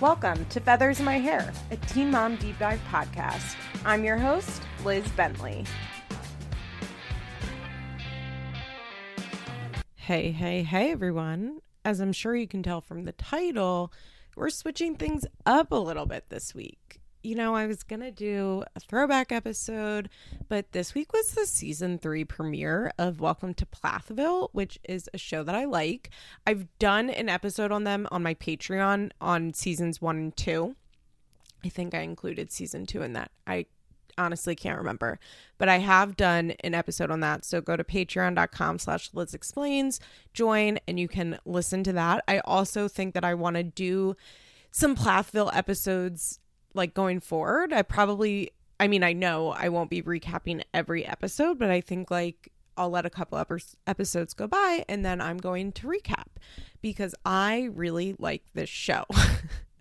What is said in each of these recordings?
Welcome to Feathers in My Hair, a Teen Mom Deep Dive podcast. I'm your host, Liz Bentley. Hey, hey, hey, everyone. As I'm sure you can tell from the title, we're switching things up a little bit this week you know, I was going to do a throwback episode, but this week was the season three premiere of Welcome to Plathville, which is a show that I like. I've done an episode on them on my Patreon on seasons one and two. I think I included season two in that. I honestly can't remember, but I have done an episode on that. So go to patreon.com slash Liz explains, join, and you can listen to that. I also think that I want to do some Plathville episodes like going forward, I probably, I mean, I know I won't be recapping every episode, but I think like I'll let a couple episodes go by and then I'm going to recap because I really like this show.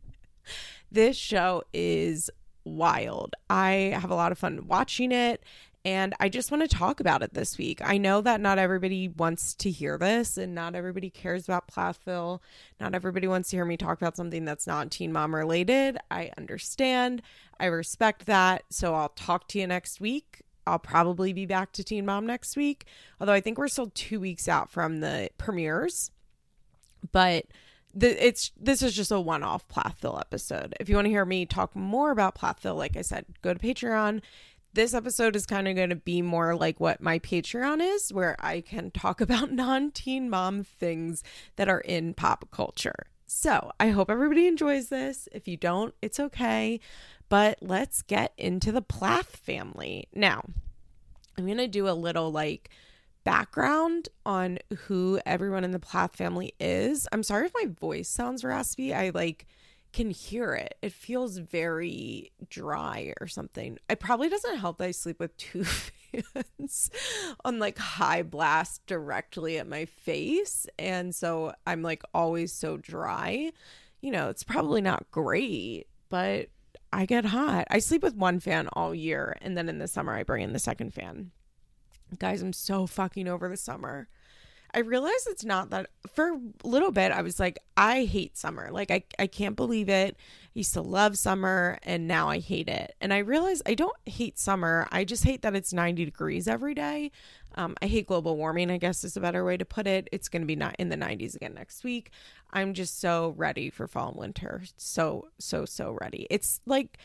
this show is wild. I have a lot of fun watching it and I just want to talk about it this week. I know that not everybody wants to hear this and not everybody cares about Plathville. Not everybody wants to hear me talk about something that's not teen mom related. I understand. I respect that. So I'll talk to you next week. I'll probably be back to Teen Mom next week, although I think we're still two weeks out from the premieres. But the, it's this is just a one-off Plathville episode. If you want to hear me talk more about Plathville, like I said, go to Patreon this episode is kind of going to be more like what my Patreon is, where I can talk about non teen mom things that are in pop culture. So I hope everybody enjoys this. If you don't, it's okay. But let's get into the Plath family. Now, I'm going to do a little like background on who everyone in the Plath family is. I'm sorry if my voice sounds raspy. I like can hear it. It feels very dry or something. It probably doesn't help that I sleep with two fans on like high blast directly at my face. And so I'm like always so dry. You know, it's probably not great, but I get hot. I sleep with one fan all year. And then in the summer, I bring in the second fan. Guys, I'm so fucking over the summer. I realized it's not that for a little bit I was like I hate summer. Like I I can't believe it. I used to love summer and now I hate it. And I realized I don't hate summer. I just hate that it's 90 degrees every day. Um, I hate global warming, I guess is a better way to put it. It's going to be not in the 90s again next week. I'm just so ready for fall and winter. So so so ready. It's like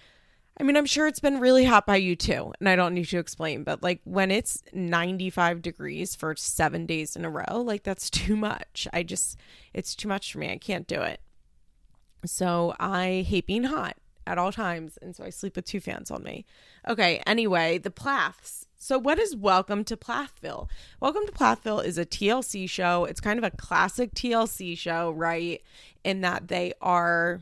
I mean, I'm sure it's been really hot by you too, and I don't need to explain, but like when it's 95 degrees for seven days in a row, like that's too much. I just, it's too much for me. I can't do it. So I hate being hot at all times, and so I sleep with two fans on me. Okay, anyway, the Plaths. So, what is Welcome to Plathville? Welcome to Plathville is a TLC show. It's kind of a classic TLC show, right? In that they are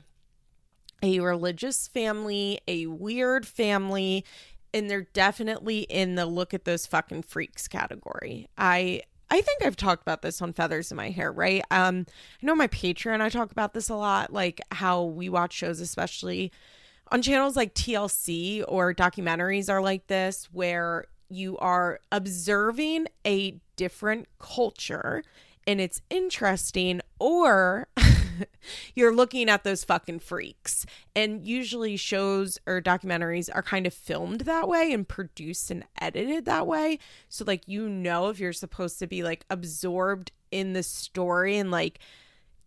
a religious family, a weird family, and they're definitely in the look at those fucking freaks category. I I think I've talked about this on Feathers in My Hair, right? Um I know my Patreon I talk about this a lot, like how we watch shows especially on channels like TLC or documentaries are like this where you are observing a different culture and it's interesting or you're looking at those fucking freaks. And usually shows or documentaries are kind of filmed that way and produced and edited that way. So like you know if you're supposed to be like absorbed in the story and like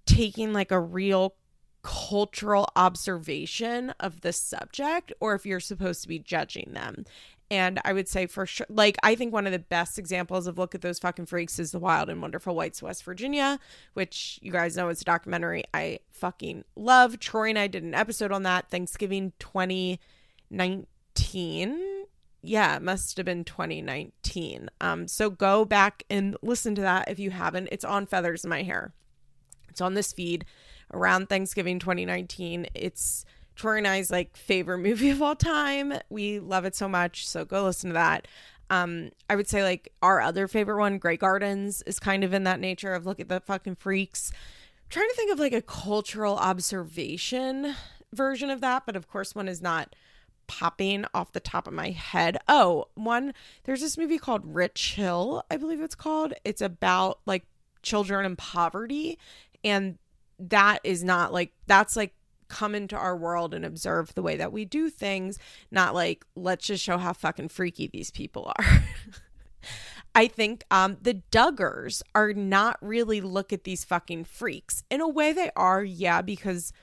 taking like a real cultural observation of the subject or if you're supposed to be judging them. And I would say for sure, like, I think one of the best examples of Look at Those Fucking Freaks is The Wild and Wonderful Whites, West Virginia, which you guys know is a documentary I fucking love. Troy and I did an episode on that Thanksgiving 2019. Yeah, it must have been 2019. Um, so go back and listen to that if you haven't. It's on Feathers in My Hair. It's on this feed around Thanksgiving 2019. It's Tori and I's like favorite movie of all time. We love it so much. So go listen to that. Um, I would say like our other favorite one, Grey Gardens, is kind of in that nature of look at the fucking freaks. I'm trying to think of like a cultural observation version of that, but of course one is not popping off the top of my head. Oh, one there's this movie called Rich Hill, I believe it's called. It's about like children in poverty and that is not like that's like come into our world and observe the way that we do things, not like, let's just show how fucking freaky these people are. I think um, the Duggars are not really look at these fucking freaks. In a way, they are, yeah, because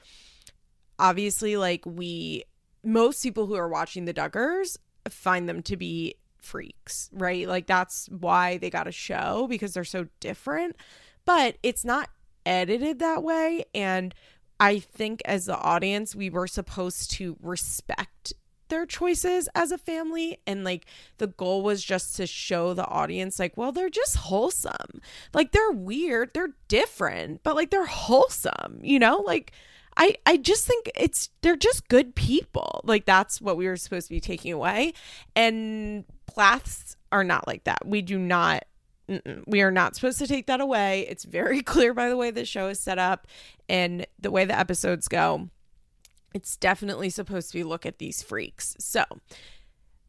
obviously, like, we, most people who are watching the Duggars find them to be freaks, right? Like, that's why they got a show because they're so different. But it's not edited that way. And I think as the audience, we were supposed to respect their choices as a family. And like the goal was just to show the audience like well they're just wholesome. Like they're weird. They're different but like they're wholesome you know? Like i i just think it's they're just good people. Like that's what we were supposed to be taking away. And plaths are not like that. We do not we are not supposed to take that away it's very clear by the way the show is set up and the way the episodes go it's definitely supposed to be look at these freaks. So,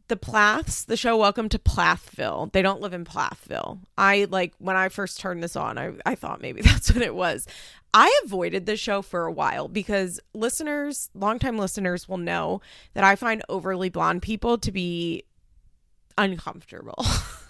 the Plaths, the show Welcome to Plathville. They don't live in Plathville. I like when I first turned this on, I, I thought maybe that's what it was. I avoided the show for a while because listeners, longtime listeners will know that I find overly blonde people to be uncomfortable.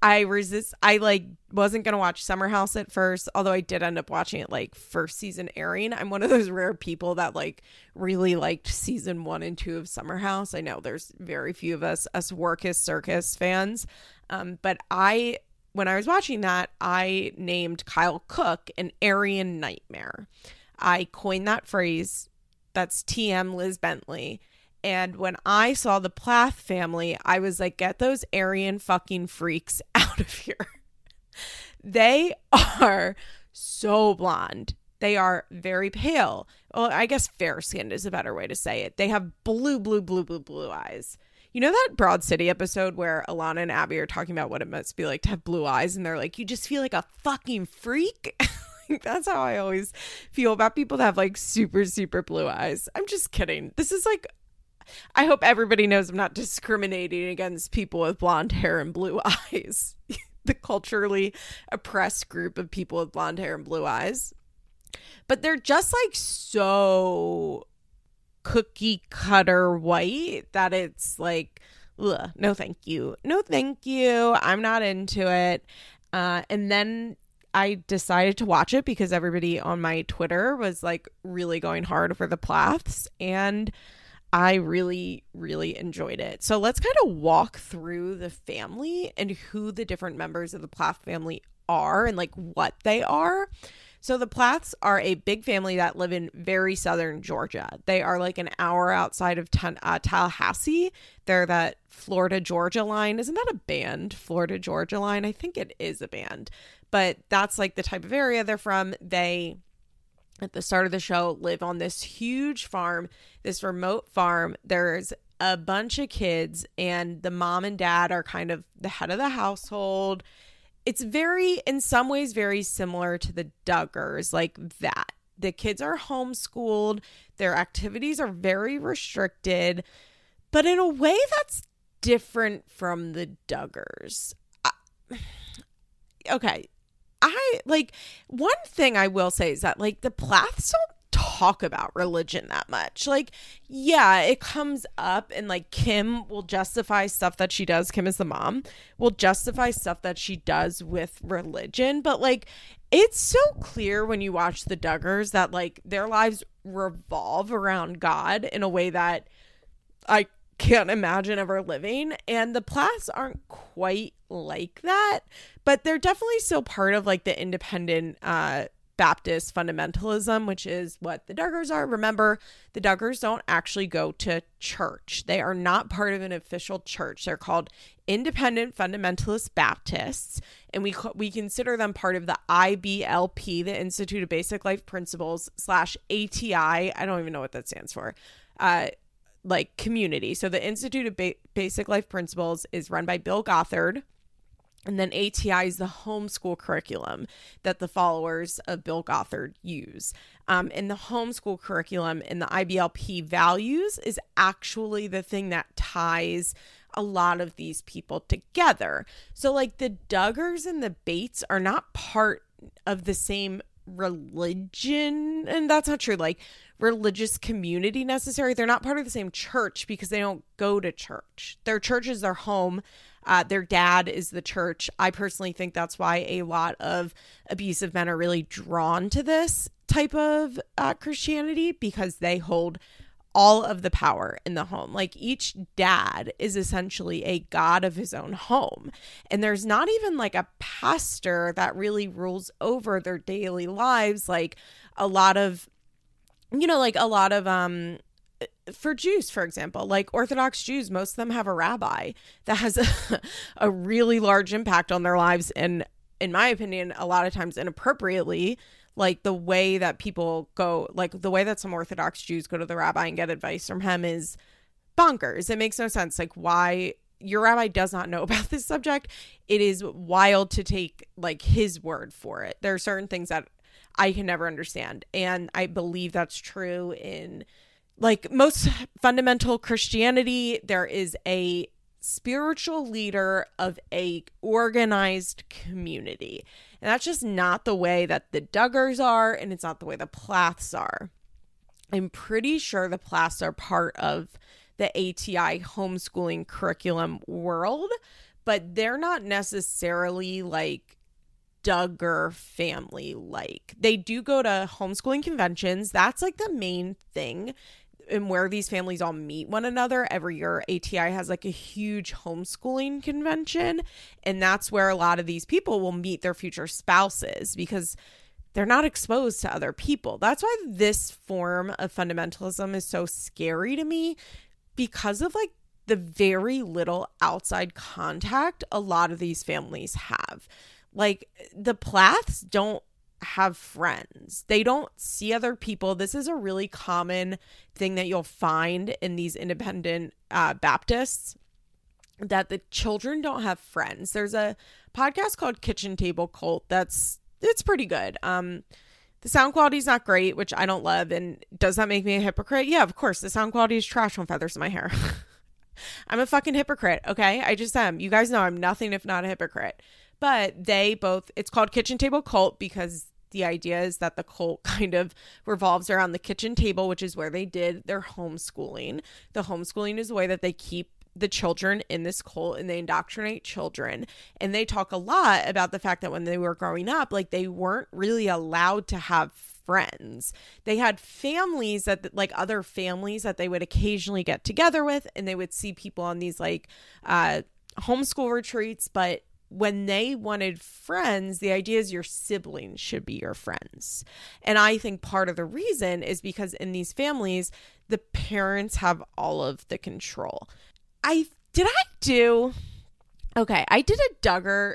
I resist. I like wasn't gonna watch Summer House at first, although I did end up watching it like first season airing. I'm one of those rare people that like really liked season one and two of Summer House. I know there's very few of us us Workus Circus fans, um, but I when I was watching that, I named Kyle Cooke an Aryan nightmare. I coined that phrase. That's TM Liz Bentley and when I saw the Plath family, I was like, get those Aryan fucking freaks out of here. they are so blonde. They are very pale. Well, I guess fair skinned is a better way to say it. They have blue, blue, blue, blue, blue eyes. You know that Broad City episode where Ilana and Abbi are talking about what it must be like to have blue eyes, and they're like, you just feel like a fucking freak? That's how I always feel about people that have like super, super blue eyes. I'm just kidding. This is like I hope everybody knows I'm not discriminating against people with blonde hair and blue eyes. the culturally oppressed group of people with blonde hair and blue eyes. But they're just like so cookie cutter white that it's like, ugh, no, thank you. No, thank you. I'm not into it. Uh, and then I decided to watch it because everybody on my Twitter was like really going hard for the Plaths. And I really, really enjoyed it. So let's kind of walk through the family and who the different members of the Plath family are and like what they are. So the Plaths are a big family that live in very southern Georgia. They are like an hour outside of uh, Tallahassee. They're that Florida Georgia line. Isn't that a band? Florida Georgia line? I think it is a band. But that's like the type of area they're from. They at the start of the show live on this huge farm, this remote farm. There's a bunch of kids, and the mom and dad are kind of the head of the household. It's very, in some ways, very similar to the Duggars, like that. The kids are homeschooled, their activities are very restricted, but in a way that's different from the Duggars. okay, I like one thing I will say is that like the Plaths don't talk about religion that much. Like, yeah, it comes up and like Kim will justify stuff that she does. Kim is the mom, will justify stuff that she does with religion, but like it's so clear when you watch the Duggars that like their lives revolve around God in a way that I can't imagine ever living. And the Plaths aren't quite like that, but they're definitely still part of like the independent uh Baptist fundamentalism, which is what the Duggars are. Remember, the Duggars don't actually go to church. They are not part of an official church. They're called Independent Fundamentalist Baptists, and we we consider them part of the IBLP, the Institute of Basic Life Principles slash ATI. I don't even know what that stands for. Uh, like community. So the Institute of ba- Basic Life Principles is run by Bill Gothard. And then ATI is the homeschool curriculum that the followers of Bill Gothard use. Um, and the homeschool curriculum and the IBLP values is actually the thing that ties a lot of these people together. So, like the Duggars and the Bates are not part of the same religion. And that's not true. Like, religious community necessary. They're not part of the same church because they don't go to church. Their church is their home. Uh, their dad is the church. I personally think that's why a lot of abusive men are really drawn to this type of uh, Christianity because they hold all of the power in the home. Like each dad is essentially a god of his own home. And there's not even like a pastor that really rules over their daily lives like a lot of you know like a lot of um for Jews, for example, like Orthodox Jews, most of them have a rabbi that has a, a really large impact on their lives. And in my opinion, a lot of times inappropriately, like the way that people go, like the way that some Orthodox Jews go to the rabbi and get advice from him is bonkers. It makes no sense. Like, why your rabbi does not know about this subject? It is wild to take like his word for it. There are certain things that I can never understand. And I believe that's true in like most fundamental Christianity, there is a spiritual leader of a organized community. And that's just not the way that the Duggars are, and it's not the way the Plaths are. I'm pretty sure the Plaths are part of the ATI homeschooling curriculum world, but they're not necessarily like Duggar family like. They do go to homeschooling conventions. That's like the main thing and where these families all meet one another every year ATI has like a huge homeschooling convention and that's where a lot of these people will meet their future spouses because they're not exposed to other people. That's why this form of fundamentalism is so scary to me because of like the very little outside contact a lot of these families have. Like the Plaths don't have friends. They don't see other people. This is a really common thing that you'll find in these independent uh, Baptists that the children don't have friends. There's a podcast called Kitchen Table Cult that's it's pretty good. Um the sound quality is not great, which I don't love and does that make me a hypocrite? Yeah, of course. The sound quality is trash on feathers in my hair. I'm a fucking hypocrite, okay? I just am. You guys know I'm nothing if not a hypocrite. But they both it's called Kitchen Table Cult because the idea is that the cult kind of revolves around the kitchen table, which is where they did their homeschooling. The homeschooling is a way that they keep the children in this cult and they indoctrinate children. And they talk a lot about the fact that when they were growing up, like they weren't really allowed to have friends. They had families that like other families that they would occasionally get together with and they would see people on these like uh homeschool retreats, but when they wanted friends, the idea is your siblings should be your friends. And I think part of the reason is because in these families, the parents have all of the control. I did I do Okay, I did a Duggar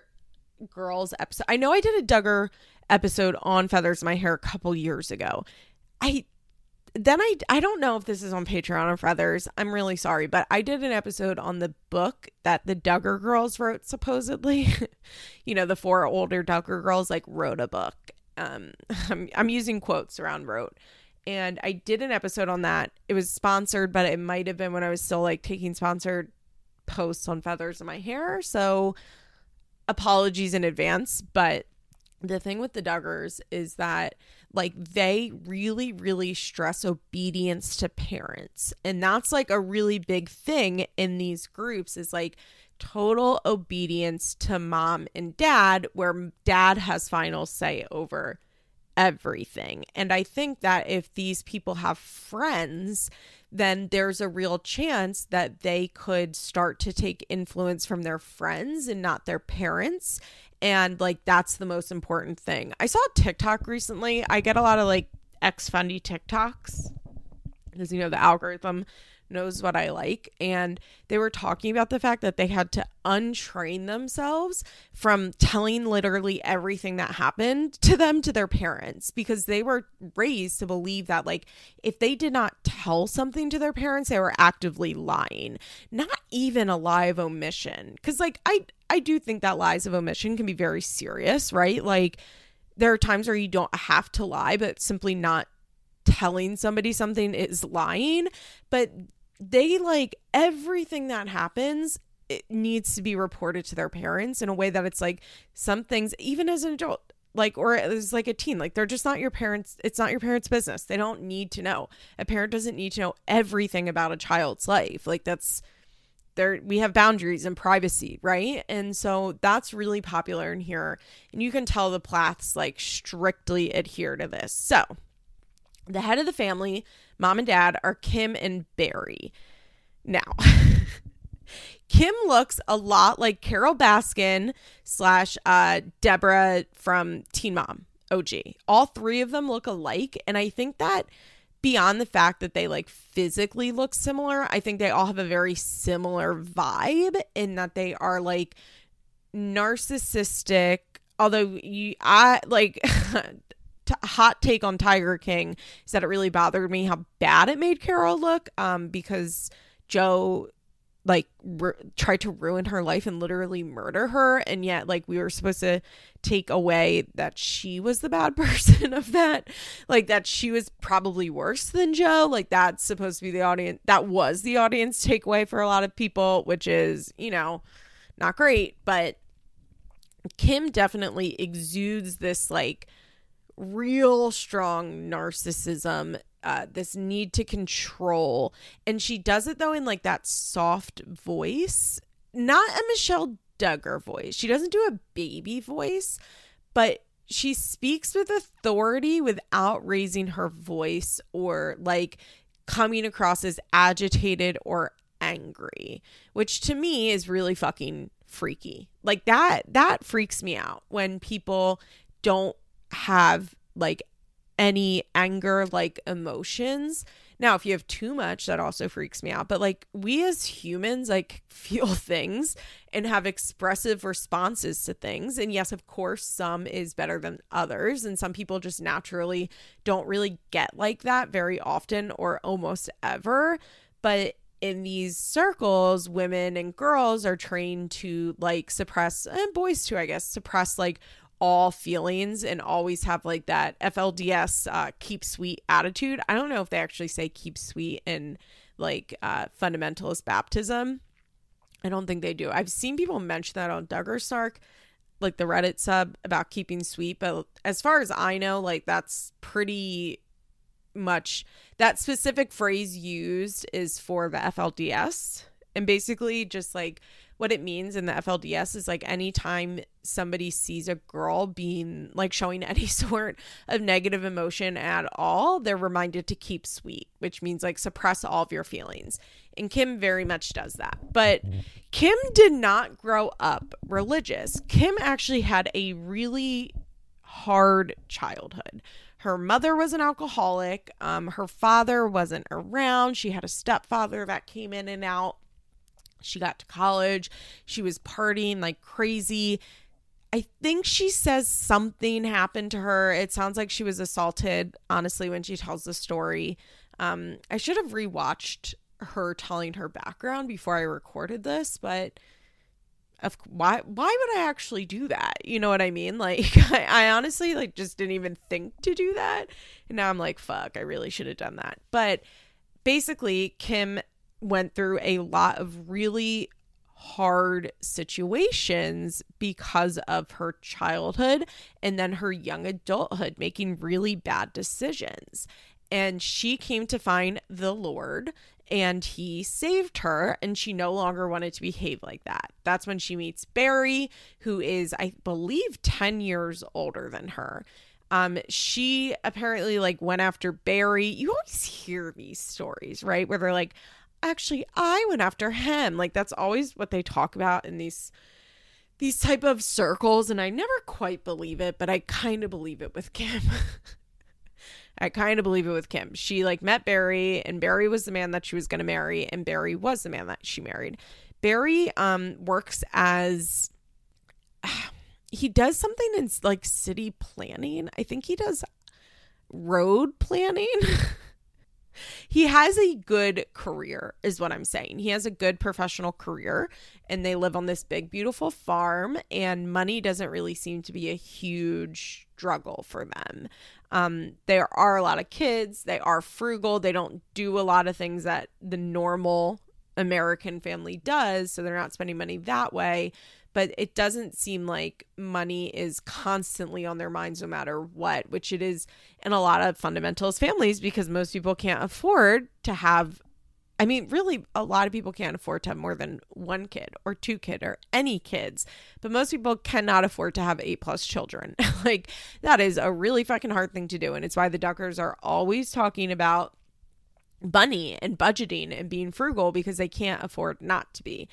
girls episode. I know I did a Duggar episode on feathers in my hair a couple years ago. I then I I don't know if this is on Patreon or Feathers. I'm really sorry, but I did an episode on the book that the Duggar girls wrote supposedly. you know, the four older Duggar girls like wrote a book. Um I'm I'm using quotes around wrote. And I did an episode on that. It was sponsored, but it might have been when I was still like taking sponsored posts on feathers in my hair. So apologies in advance, but the thing with the Duggars is that like they really really stress obedience to parents. And that's like a really big thing in these groups is like total obedience to mom and dad where dad has final say over everything. And i think that if these people have friends then there's a real chance that they could start to take influence from their friends and not their parents and like that's the most important thing. I saw TikTok recently. I get a lot of like ex fundy TikToks because you know the algorithm knows what I like. And they were talking about the fact that they had to untrain themselves from telling literally everything that happened to them to their parents because they were raised to believe that, like, if they did not tell something to their parents, they were actively lying. Not even a lie of omission. Because, like, I, I do think that lies of omission can be very serious, right? Like, there are times where you don't have to lie, but simply not telling somebody something is lying. But they like everything that happens it needs to be reported to their parents in a way that it's like some things even as an adult like or it's like a teen like they're just not your parents it's not your parents business. They don't need to know. A parent doesn't need to know everything about a child's life. Like that's there we have boundaries and privacy right? And so that's really popular in here and you can tell the plaths like strictly adhere to this. So the head of the family mom and dad are kim and barry now Kim looks a lot like Carole Baskin slash uh, Deborah from Teen Mom OG. All three of them look alike. And I think that beyond the fact that they like physically look similar, I think they all have a very similar vibe in that they are like narcissistic. Although you, I like t- hot take on Tiger King is that it really bothered me how bad it made Carol look. Um, because Joe like tried to ruin her life and literally murder her and yet like we were supposed to take away that she was the bad person of that like that she was probably worse than joe like that's supposed to be the audience that was the audience takeaway for a lot of people which is you know not great but kim definitely exudes this like real strong narcissism uh, this need to control. And she does it though in like that soft voice, not a Michelle Duggar voice. She doesn't do a baby voice, but she speaks with authority without raising her voice or like coming across as agitated or angry, which to me is really fucking freaky. Like that that freaks me out when people don't have like any anger like emotions. Now, if you have too much, that also freaks me out. But like we as humans like feel things and have expressive responses to things. And yes, of course, some is better than others. And some people just naturally don't really get like that very often or almost ever. But in these circles, women and girls are trained to like suppress, and boys too, I guess, suppress like all feelings and always have like that FLDS uh, keep sweet attitude. I don't know if they actually say keep sweet in like uh, fundamentalist baptism. I don't think they do. I've seen people mention that on Duggar Snark, like the Reddit sub about keeping sweet, but as far as I know, like that's pretty much that specific phrase used is for the FLDS and basically just like what it means in the FLDS is like anytime somebody sees a girl being like showing any sort of negative emotion at all, they're reminded to keep sweet, which means like suppress all of your feelings. And Kim very much does that. But Kim did not grow up religious. Kim actually had a really hard childhood. Her mother was an alcoholic. Um, her father wasn't around. She had a stepfather that came in and out she got to college. She was partying like crazy. I think she says something happened to her. It sounds like she was assaulted, honestly, when she tells the story. Um, I should have rewatched her telling her background before I recorded this, but of why why would I actually do that? You know what I mean? Like I, I honestly like just didn't even think to do that. And now I'm like, fuck, I really should have done that. But basically, Kim went through a lot of really hard situations because of her childhood and then her young adulthood, making really bad decisions. And she came to find the Lord and he saved her and she no longer wanted to behave like that. That's when she meets Barry, who is, I believe, 10 years older than her. Um, she apparently like went after Barry. You always hear these stories, right? Where they're like, actually I went after him. Like that's always what they talk about in these these type of circles and I never quite believe it, but I kind of believe it with Kim. I kind of believe it with Kim. She like met Barry and Barry was the man that she was going to marry and Barry was the man that she married. Barry um works as he does something in like city planning. I think he does road planning. he has a good career is what i'm saying. He has a good professional career and they live on this big beautiful farm and money doesn't really seem to be a huge struggle for them. Um, there are a lot of kids. They are frugal. They don't do a lot of things that the normal american family does so they're not spending money that way but it doesn't seem like money is constantly on their minds no matter what, which it is in a lot of fundamentalist families because most people can't afford to have I mean, really, a lot of people can't afford to have more than one kid or two kid or any kids, but most people cannot afford to have eight plus children. like, that is a really fucking hard thing to do. And it's why the Duggars are always talking about money and budgeting and being frugal because they can't afford not to be.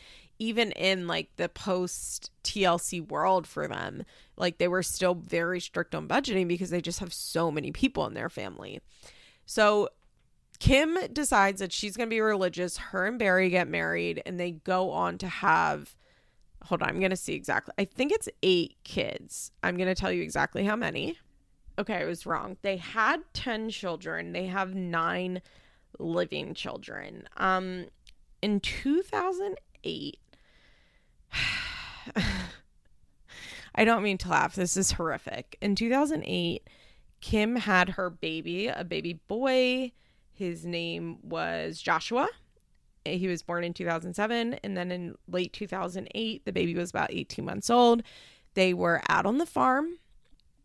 Even in like the post TLC world for them, like they were still very strict on budgeting because they just have so many people in their family. So Kim decides that she's going to be religious. Her and Barry get married and they go on to have, hold on, I'm going to see exactly. I think it's eight kids. I'm going to tell you exactly how many. Okay, I was wrong. They had 10 children, they have nine living children. Um, in 2008, I don't mean to laugh. This is horrific. In 2008, Kim had her baby, a baby boy his name was Joshua. He was born in 2007. And then in late 2008, the baby was about 18 months old. They were out on the farm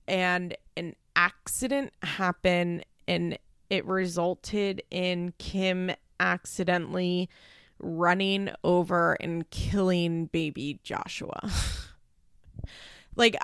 and an accident happened and it resulted in Kim accidentally running over and killing baby Joshua. like,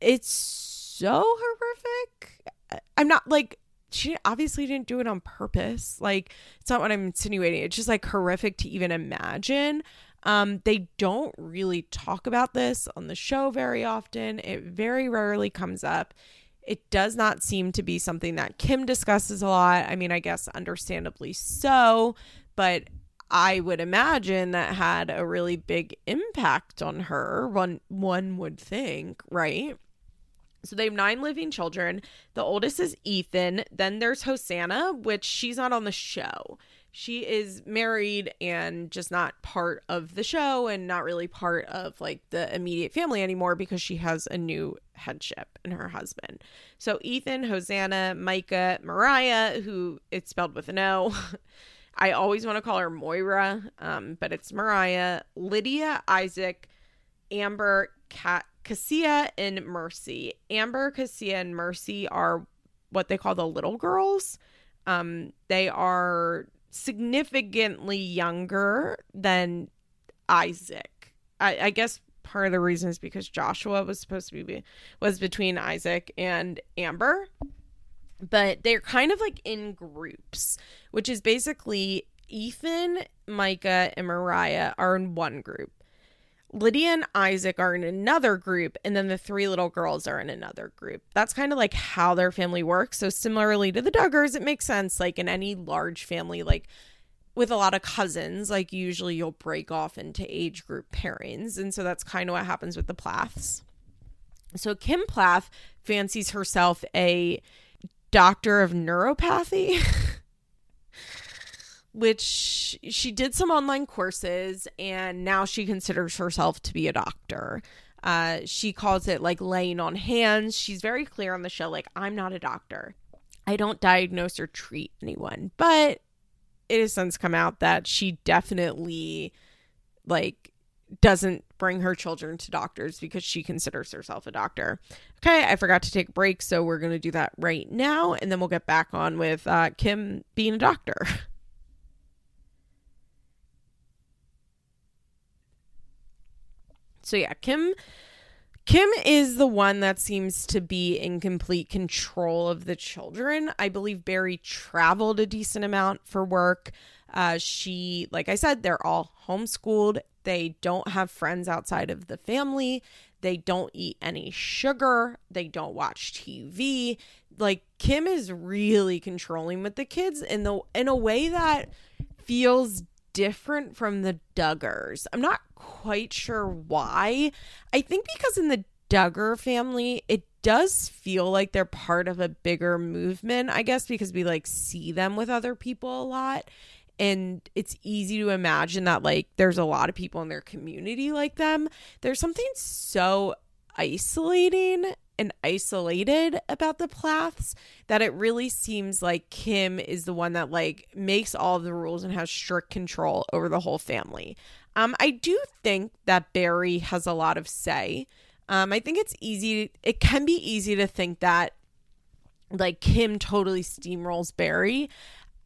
it's so horrific. I'm not like she obviously didn't do it on purpose. Like, it's not what I'm insinuating. It's just like horrific to even imagine. Um, they don't really talk about this on the show very often. It very rarely comes up. It does not seem to be something that Kim discusses a lot. I mean, I guess understandably so, but I would imagine that had a really big impact on her. One one would think, right? So they have nine living children. The oldest is Ethan. Then there's Hosanna, which she's not on the show. She is married and just not part of the show and not really part of like the immediate family anymore because she has a new headship and her husband. So Ethan, Hosanna, Micah, Moriah, who it's spelled with an O. I always want to call her Moira, um, but it's Moriah, Lydia, Isaac, Amber, Cassia and Mercy. Amber, Cassia, and Mercy are what they call the little girls. Um, they are significantly younger than Isaac. I, I guess part of the reason is because Joshua was supposed to be was between Isaac and Amber. But they're kind of like in groups, which is basically Ethan, Micah, and Moriah are in one group. Lydia and Isaac are in another group, and then the three little girls are in another group. That's kind of like how their family works. So, similarly to the Duggars, it makes sense. Like in any large family, like with a lot of cousins, like usually you'll break off into age group pairings. And so that's kind of what happens with the Plaths. So, Kim Plath fancies herself a doctor of naturopathy. which she did some online courses and now she considers herself to be a doctor. Uh, she calls it like laying on hands. She's very clear on the show, like, I'm not a doctor. I don't diagnose or treat anyone. But it has since come out that she definitely like doesn't bring her children to doctors because she considers herself a doctor. Okay, I forgot to take a break, so we're going to do that right now, and then we'll get back on with uh, Kim being a doctor. So yeah, Kim Kim is the one that seems to be in complete control of the children. I believe Barry traveled a decent amount for work. Uh, she, like I said, they're all homeschooled. They don't have friends outside of the family. They don't eat any sugar. They don't watch TV. Like Kim is really controlling with the kids in the in a way that feels different from the Duggars. I'm not quite sure why. I think because in the Duggar family, it does feel like they're part of a bigger movement, I guess, because we like see them with other people a lot. And it's easy to imagine that like there's a lot of people in their community like them. There's something so isolating and isolated about the Plaths that it really seems like Kim is the one that like makes all the rules and has strict control over the whole family. Um, I do think that Barry has a lot of say. Um, I think it's easy. It can be easy to think that like Kim totally steamrolls Barry.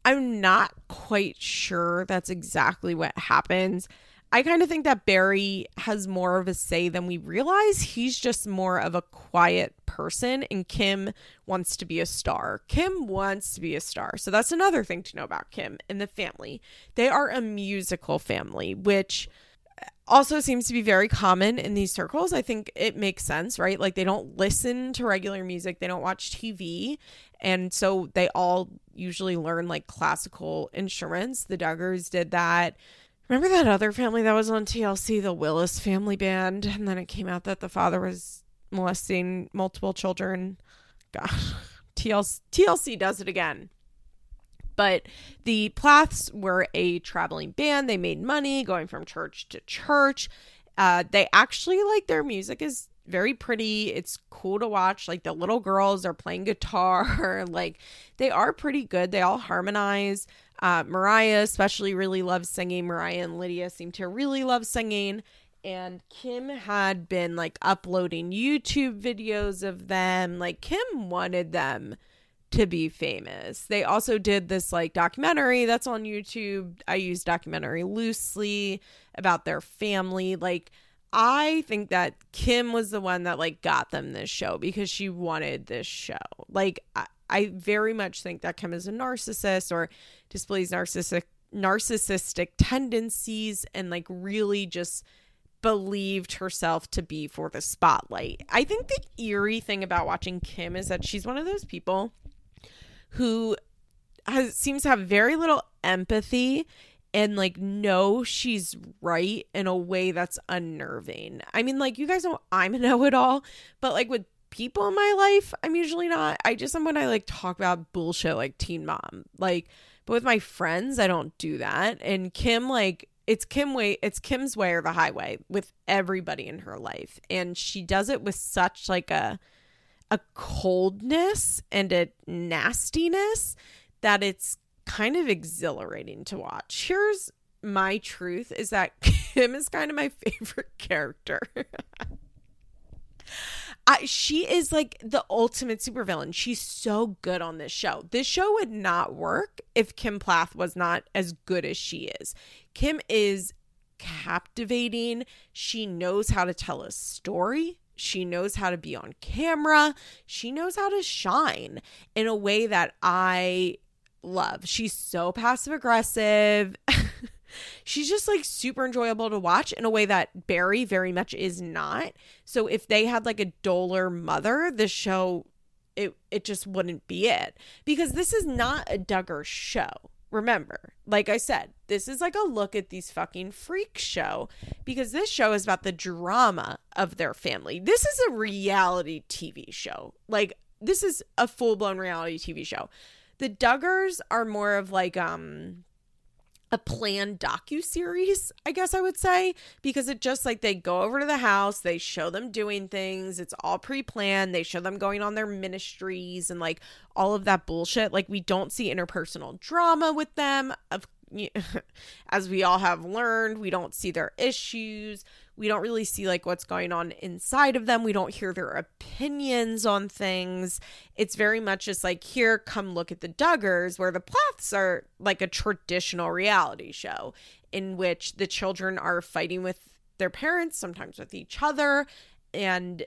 I'm not quite sure that's exactly what happens. I kind of think that Barry has more of a say than we realize. He's just more of a quiet person, and Kim wants to be a star. Kim wants to be a star. So that's another thing to know about Kim and the family. They are a musical family, which also seems to be very common in these circles. I think it makes sense, right? Like they don't listen to regular music, they don't watch TV. And so they all usually learn like classical instruments. The Duggars did that. Remember that other family that was on TLC, the Willis family band? And then it came out that the father was molesting multiple children. God, TLC, TLC does it again. But the Plaths were a traveling band. They made money going from church to church. Uh, they actually like their music is very pretty. It's cool to watch. Like the little girls are playing guitar. like they are pretty good. They all harmonize. Uh, Moriah especially really loves singing. Moriah and Lydia seem to really love singing. And Kim had been like uploading YouTube videos of them. Like Kim wanted them to be famous. They also did this like documentary that's on YouTube. I use documentary loosely about their family. Like I think that Kim was the one that like got them this show because she wanted this show. Like I, I very much think that Kim is a narcissist or displays narcissistic narcissistic tendencies and like really just believed herself to be for the spotlight. I think the eerie thing about watching Kim is that she's one of those people who has seems to have very little empathy and like know she's right in a way that's unnerving. I mean, like you guys know I'm a know-it-all, but like with people in my life, I'm usually not. I just am when I like talk about bullshit like teen mom. Like, but with my friends, I don't do that. And Kim, like, it's Kim way it's Kim's way or the highway with everybody in her life. And she does it with such like a a coldness and a nastiness that it's kind of exhilarating to watch. Here's my truth is that Kim is kind of my favorite character. I, she is like the ultimate supervillain. She's so good on this show. This show would not work if Kim Plath was not as good as she is. Kim is captivating. She knows how to tell a story. She knows how to be on camera. She knows how to shine in a way that I love. She's so passive aggressive. She's just like super enjoyable to watch in a way that Barry very much is not. So if they had like a duller mother, the show it it just wouldn't be it because this is not a Duggar show. Remember, like I said, this is like a look at these fucking freak show because this show is about the drama of their family. This is a reality TV show. Like this is a full-blown reality TV show. The Duggars are more of like um a planned docu series, I guess I would say, because it just like they go over to the house, they show them doing things, it's all pre-planned, they show them going on their ministries and like all of that bullshit. Like we don't see interpersonal drama with them. Of as we all have learned, we don't see their issues. We don't really see like what's going on inside of them. We don't hear their opinions on things. It's very much just like, here, come look at the Duggars, where the Plaths are like a traditional reality show in which the children are fighting with their parents, sometimes with each other. And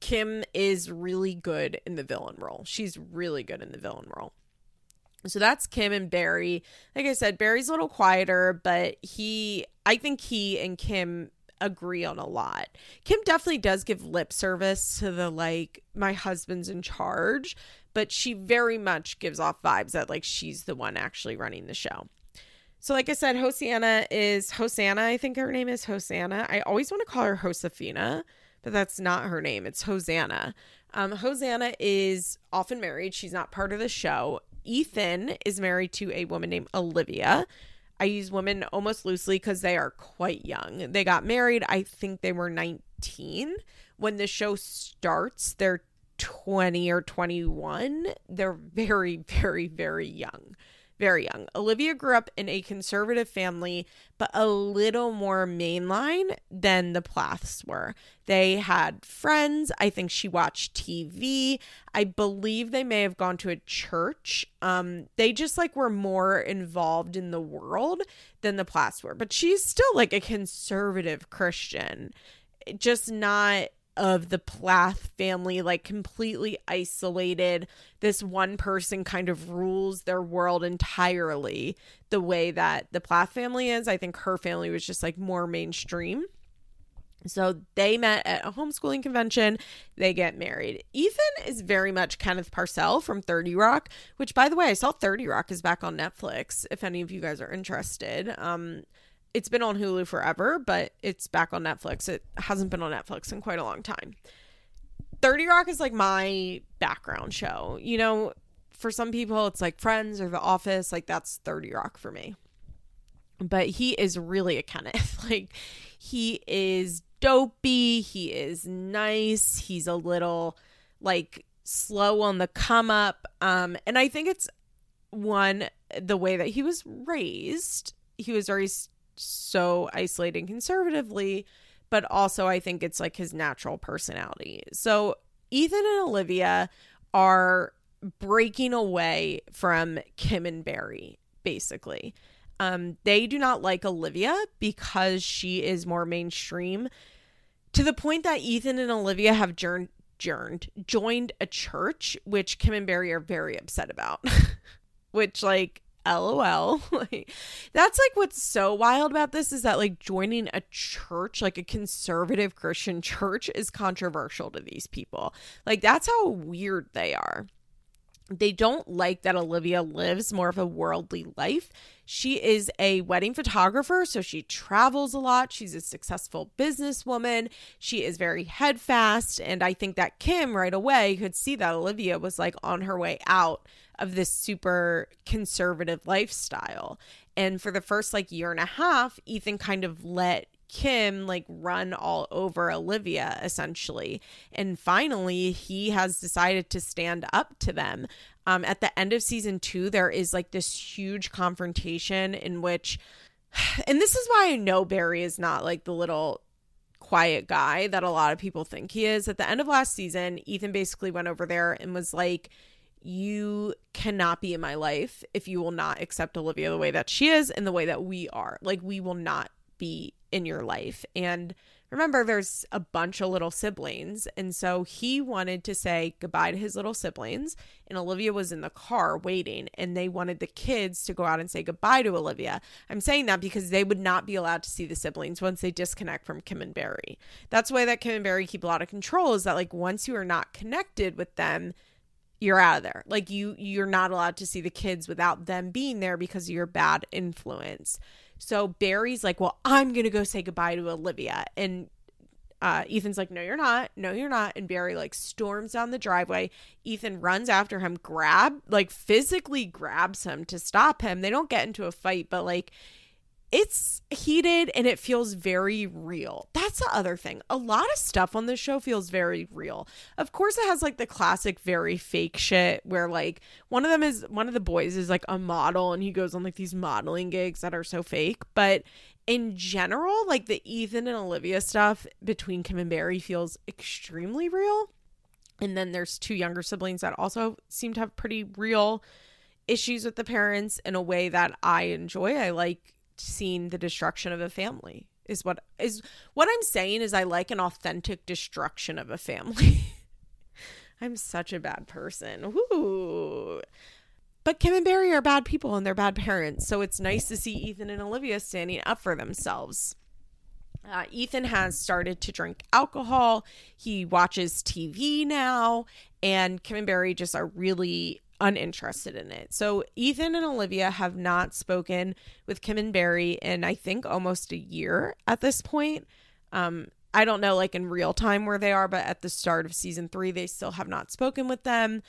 Kim is really good in the villain role. She's really good in the villain role. So that's Kim and Barry. Like I said, Barry's a little quieter, but he, I think he and Kim agree on a lot. Kim definitely does give lip service to the like, my husband's in charge, but she very much gives off vibes that like she's the one actually running the show. So, like I said, Hosanna is Hosanna. I think her name is Hosanna. I always want to call her Josefina, but that's not her name. It's Hosanna. Um, Hosanna is often married. She's not part of the show. Ethan is married to a woman named Olivia. I use women almost loosely because they are quite young. They got married, I think they were 19 When the show starts, they're 20 or 21. They're very, very, very young very young. Olivia grew up in a conservative family, but a little more mainline than the Plaths were. They had friends. I think she watched TV. I believe they may have gone to a church. Um, they just like were more involved in the world than the Plaths were. But she's still like a conservative Christian, just not of the Plath family, like completely isolated. This one person kind of rules their world entirely the way that the Plath family is. I think her family was just like more mainstream. So they met at a homeschooling convention. They get married. Ethan is very much Kenneth Parcell from 30 Rock, which by the way, I saw 30 Rock is back on Netflix if any of you guys are interested. Um it's been on Hulu forever, but it's back on Netflix. It hasn't been on Netflix in quite a long time. 30 Rock is like my background show. You know, for some people, it's like Friends or The Office. Like, that's 30 Rock for me. But he is really a Kenneth. like, he is dopey. He is nice. He's a little like slow on the come up. Um, and I think it's one, the way that he was raised. He was raised so isolating conservatively, but also I think it's like his natural personality. So Ethan and Olivia are breaking away from Kim and Barry, basically. Um, they do not like Olivia because she is more mainstream to the point that Ethan and Olivia have journed, journed joined a church, which Kim and Barry are very upset about. which, like, lol like that's like what's so wild about this is that like joining a church like a conservative christian church is controversial to these people like that's how weird they are they don't like that Olivia lives more of a worldly life. She is a wedding photographer, so she travels a lot. She's a successful businesswoman. She is very headfast. And I think that Kim right away could see that Olivia was like on her way out of this super conservative lifestyle. And for the first like year and a half, Ethan kind of let Kim like run all over Olivia essentially. And finally, he has decided to stand up to them. Um, at the end of season two, there is like this huge confrontation in which, and this is why I know Barry is not like the little quiet guy that a lot of people think he is. At the end of last season, Ethan basically went over there and was like, you cannot be in my life if you will not accept Olivia the way that she is and the way that we are. Like, we will not be in your life. And remember, there's a bunch of little siblings. And so he wanted to say goodbye to his little siblings. And Olivia was in the car waiting, and they wanted the kids to go out and say goodbye to Olivia. I'm saying that because they would not be allowed to see the siblings once they disconnect from Kim and Barry. That's why that Kim and Barry keep a lot of control is that, like, once you are not connected with them, you're out of there. Like you you're not allowed to see the kids without them being there because of your bad influence. So Barry's like, "Well, I'm going to go say goodbye to Olivia." And uh, Ethan's like, "No, you're not. No, you're not." And Barry like storms down the driveway. Ethan runs after him, grab like physically grabs him to stop him. They don't get into a fight, but like it's heated and it feels very real. That's the other thing. A lot of stuff on this show feels very real. Of course, it has like the classic, very fake shit where like one of them is one of the boys is like a model and he goes on like these modeling gigs that are so fake. But in general, like the Ethan and Olivia stuff between Kim and Barry feels extremely real. And then there's two younger siblings that also seem to have pretty real issues with the parents in a way that I enjoy. I like seeing the destruction of a family is what is what I'm saying is I like an authentic destruction of a family. I'm such a bad person. Woo. But Kim and Barry are bad people and they're bad parents, so it's nice to see Ethan and Olivia standing up for themselves. Uh, Ethan has started to drink alcohol. He watches TV now, and Kim and Barry just are really uninterested in it. So Ethan and Olivia have not spoken with Kim and Barry in I think almost a year at this point. Um I don't know like in real time where they are, but at the start of season 3 they still have not spoken with them.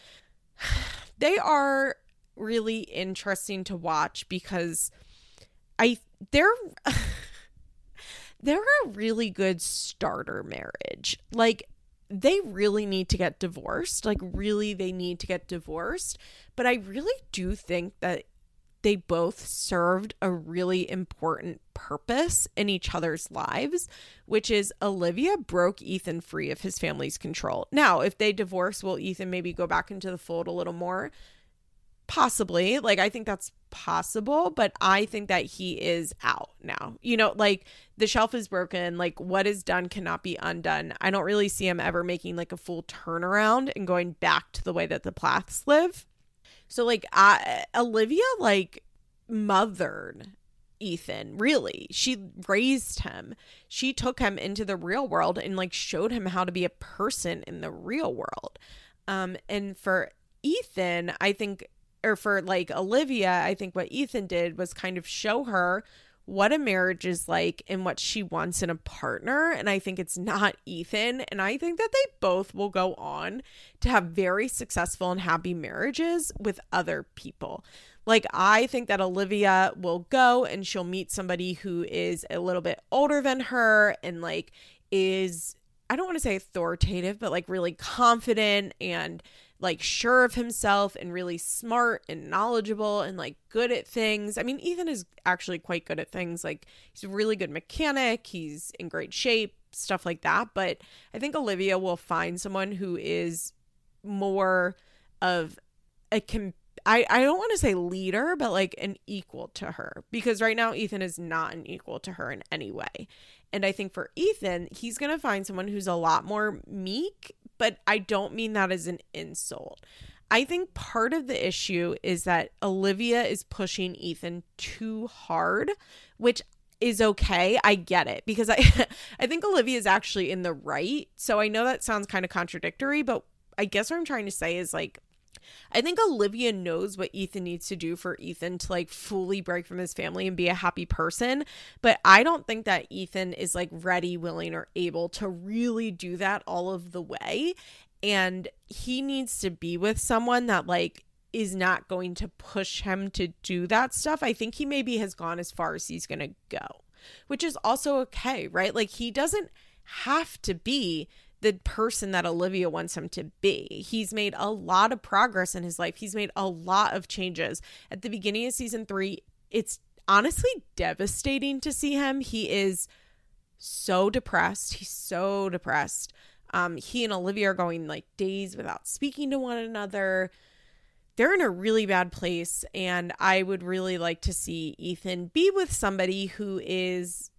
They are really interesting to watch because I they're they're a really good starter marriage. Like they really need to get divorced. Like really they need to get divorced, but I really do think that they both served a really important purpose in each other's lives, which is Olivia broke Ethan free of his family's control. Now, if they divorce, will Ethan maybe go back into the fold a little more? Possibly. Like, I think that's possible, but I think that he is out now. You know, like the shelf is broken. Like, what is done cannot be undone. I don't really see him ever making like a full turnaround and going back to the way that the Plaths live. So, like, I, Olivia, like, mothered Ethan, really. She raised him. She took him into the real world and like showed him how to be a person in the real world. Um and for Ethan, I think or for like Olivia, I think what Ethan did was kind of show her what a marriage is like and what she wants in a partner. And I think it's not Ethan. And I think that they both will go on to have very successful and happy marriages with other people. Like, I think that Olivia will go and she'll meet somebody who is a little bit older than her and like is, I don't want to say authoritative, but like really confident and like sure of himself and really smart and knowledgeable and like good at things. I mean, Ethan is actually quite good at things. Like he's a really good mechanic, he's in great shape, stuff like that. But I think Olivia will find someone who is more of a com- I, I don't want to say leader, but like an equal to her because right now Ethan is not an equal to her in any way. And I think for Ethan, he's going to find someone who's a lot more meek but I don't mean that as an insult. I think part of the issue is that Olivia is pushing Ethan too hard, which is okay. I get it because I I think Olivia is actually in the right. So I know that sounds kind of contradictory, but I guess what I'm trying to say is like I think Olivia knows what Ethan needs to do for Ethan to like fully break from his family and be a happy person. But I don't think that Ethan is like ready, willing, or able to really do that all of the way. And he needs to be with someone that like is not going to push him to do that stuff. I think he maybe has gone as far as he's going to go, which is also okay, right? Like he doesn't have to be the person that Olivia wants him to be. He's made a lot of progress in his life. He's made a lot of changes. At the beginning of season 3, it's honestly devastating to see him. He is so depressed. He's so depressed. Um he and Olivia are going like days without speaking to one another. They're in a really bad place and I would really like to see Ethan be with somebody who is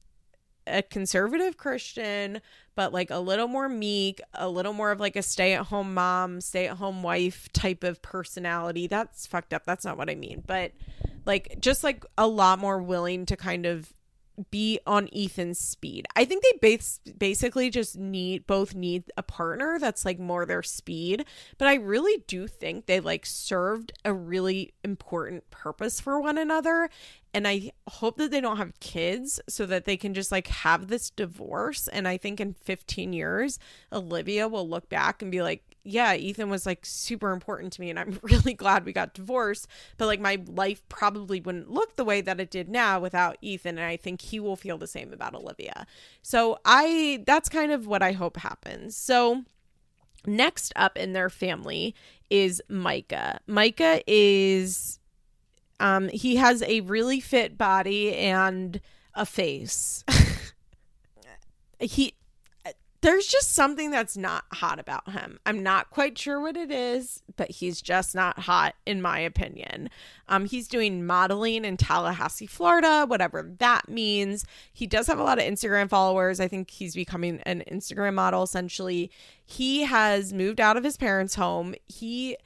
a conservative Christian, but like a little more meek, a little more of like a stay at home mom, stay at home wife type of personality. That's fucked up. That's not what I mean. But like just like a lot more willing to kind of be on Ethan's speed. I think they base basically just need both need a partner that's like more their speed, but I really do think they like served a really important purpose for one another and I hope that they don't have kids so that they can just like have this divorce and I think in 15 years Olivia will look back and be like yeah, Ethan was like super important to me and I'm really glad we got divorced. But like my life probably wouldn't look the way that it did now without Ethan. And I think he will feel the same about Olivia. So I, that's kind of what I hope happens. So next up in their family is Micah. Micah is, um, he has a really fit body and a face. he there's just something that's not hot about him. I'm not quite sure what it is, but he's just not hot in my opinion. Um he's doing modeling in Tallahassee, Florida, whatever that means. He does have a lot of Instagram followers. I think he's becoming an Instagram model essentially. He has moved out of his parents' home. He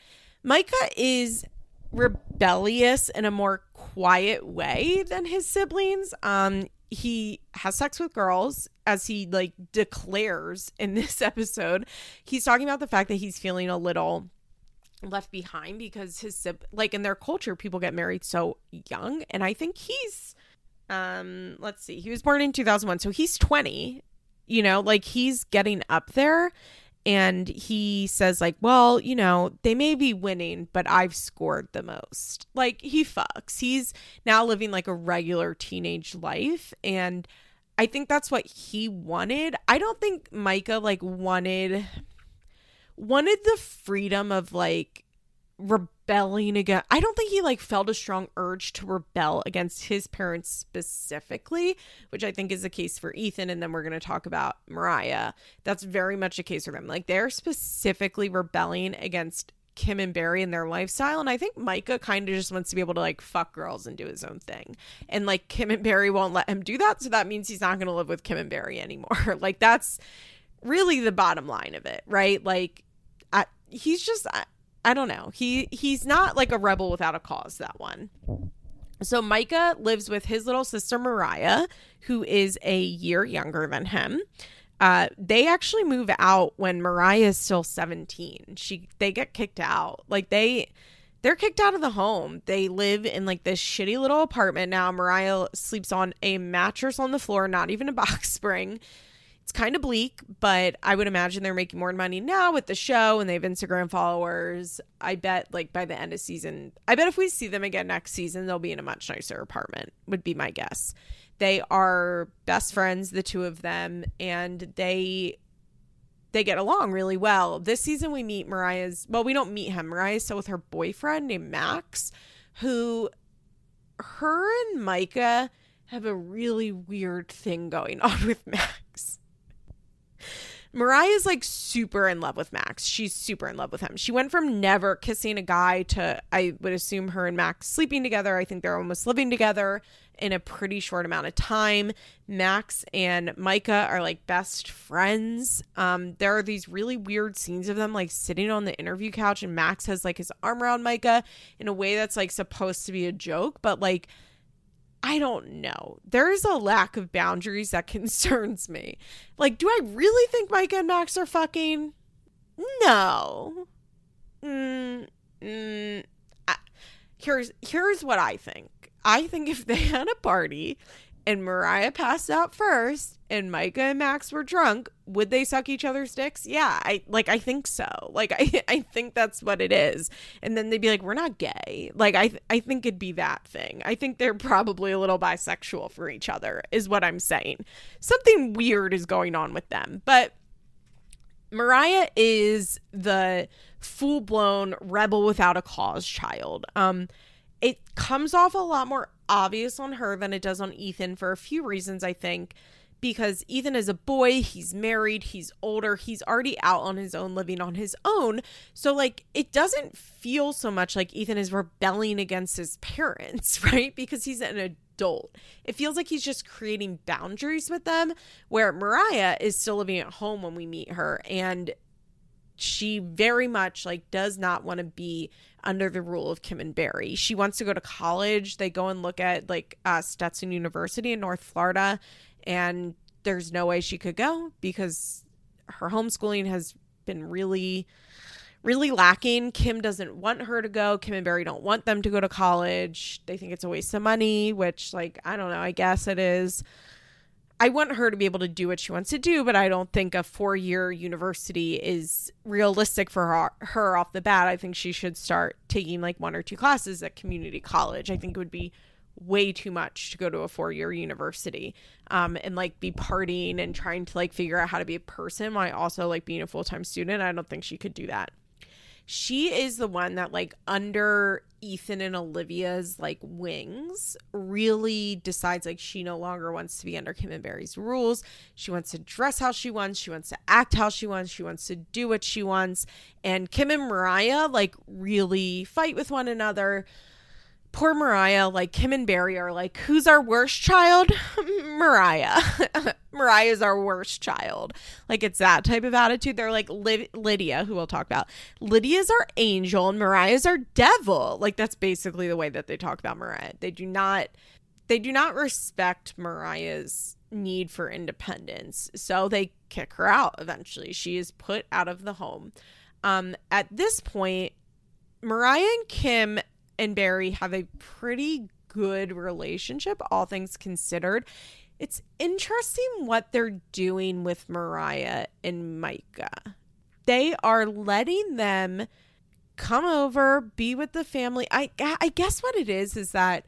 Micah is rebellious in a more quiet way than his siblings. Um he has sex with girls as he like declares in this episode he's talking about the fact that he's feeling a little left behind because his like in their culture people get married so young and i think he's um let's see he was born in 2001 so he's 20 you know like he's getting up there and he says like well you know they may be winning but i've scored the most. Like he fucks. He's now living like a regular teenage life. And I think that's what he wanted. I don't think Micah like wanted wanted the freedom of like rebelling against I don't think he like felt a strong urge to rebel against his parents specifically, which I think is the case for Ethan and then we're going to talk about Moriah. That's very much a case for them. Like they're specifically rebelling against Kim and Barry and their lifestyle. And I think Micah kind of just wants to be able to like fuck girls and do his own thing. And like Kim and Barry won't let him do that. So that means he's not going to live with Kim and Barry anymore. like that's really the bottom line of it, right? Like I, he's just, I, I don't know. He he's not like a rebel without a cause, that one. So Micah lives with his little sister Moriah, who is a year younger than him. Uh, they actually move out when Moriah is still 17. She they get kicked out. Like they they're kicked out of the home. They live in like this shitty little apartment now. Moriah sleeps on a mattress on the floor, not even a box spring. It's kind of bleak, but I would imagine they're making more money now with the show and they have Instagram followers. I bet like by the end of season, I bet if we see them again next season, they'll be in a much nicer apartment, would be my guess. They are best friends, the two of them, and they they get along really well. This season we meet Moriah's well, we don't meet him. Moriah's still with her boyfriend named Max, who her and Micah have a really weird thing going on with Max. Moriah's like super in love with Max. She's super in love with him. She went from never kissing a guy to, I would assume, her and Max sleeping together. I think they're almost living together in a pretty short amount of time. Max and Micah are like best friends. Um, there are these really weird scenes of them like sitting on the interview couch, and Max has like his arm around Micah in a way that's like supposed to be a joke, but like I don't know. There's a lack of boundaries that concerns me. Like, do I really think Mike and Max are fucking? No. Mm, mm, I, here's here's what I think. I think if they had a party and Moriah passed out first and Micah and Max were drunk, would they suck each other's dicks? Yeah, I like I think so. Like I I think that's what it is. And then they'd be like, "We're not gay." Like I I think it'd be that thing. I think they're probably a little bisexual for each other is what I'm saying. Something weird is going on with them. But Moriah is the full-blown rebel without a cause child. Um it comes off a lot more obvious on her than it does on Ethan for a few reasons, I think. Because Ethan is a boy, he's married, he's older, he's already out on his own, living on his own. So, like, it doesn't feel so much like Ethan is rebelling against his parents, right? Because he's an adult. It feels like he's just creating boundaries with them, where Moriah is still living at home when we meet her. And she very much like does not want to be under the rule of Kim and Barry. She wants to go to college. They go and look at like uh, Stetson University in North Florida, and there's no way she could go because her homeschooling has been really really lacking. Kim doesn't want her to go. Kim and Barry don't want them to go to college. They think it's a waste of money, which like I don't know, I guess it is. I want her to be able to do what she wants to do, but I don't think a four year university is realistic for her, her off the bat. I think she should start taking like one or two classes at community college. I think it would be way too much to go to a four year university um, and like be partying and trying to like figure out how to be a person while also like being a full time student. I don't think she could do that she is the one that like under Ethan and Olivia's like wings really decides like she no longer wants to be under Kim and Barry's rules. She wants to dress how she wants, she wants to act how she wants, she wants to do what she wants. And Kim and Moriah like really fight with one another poor Moriah, like Kim and Barry are like, who's our worst child? Moriah. Moriah's our worst child. Like it's that type of attitude. They're like Lydia, who we'll talk about. Lydia's our angel and Moriah's our devil. Like that's basically the way that they talk about Moriah. They do not they do not respect Moriah's need for independence. So they kick her out eventually. She is put out of the home. Um at this point Moriah and Kim and Barry have a pretty good relationship, all things considered. It's interesting what they're doing with Moriah and Micah. They are letting them come over, be with the family. I I guess what it is is that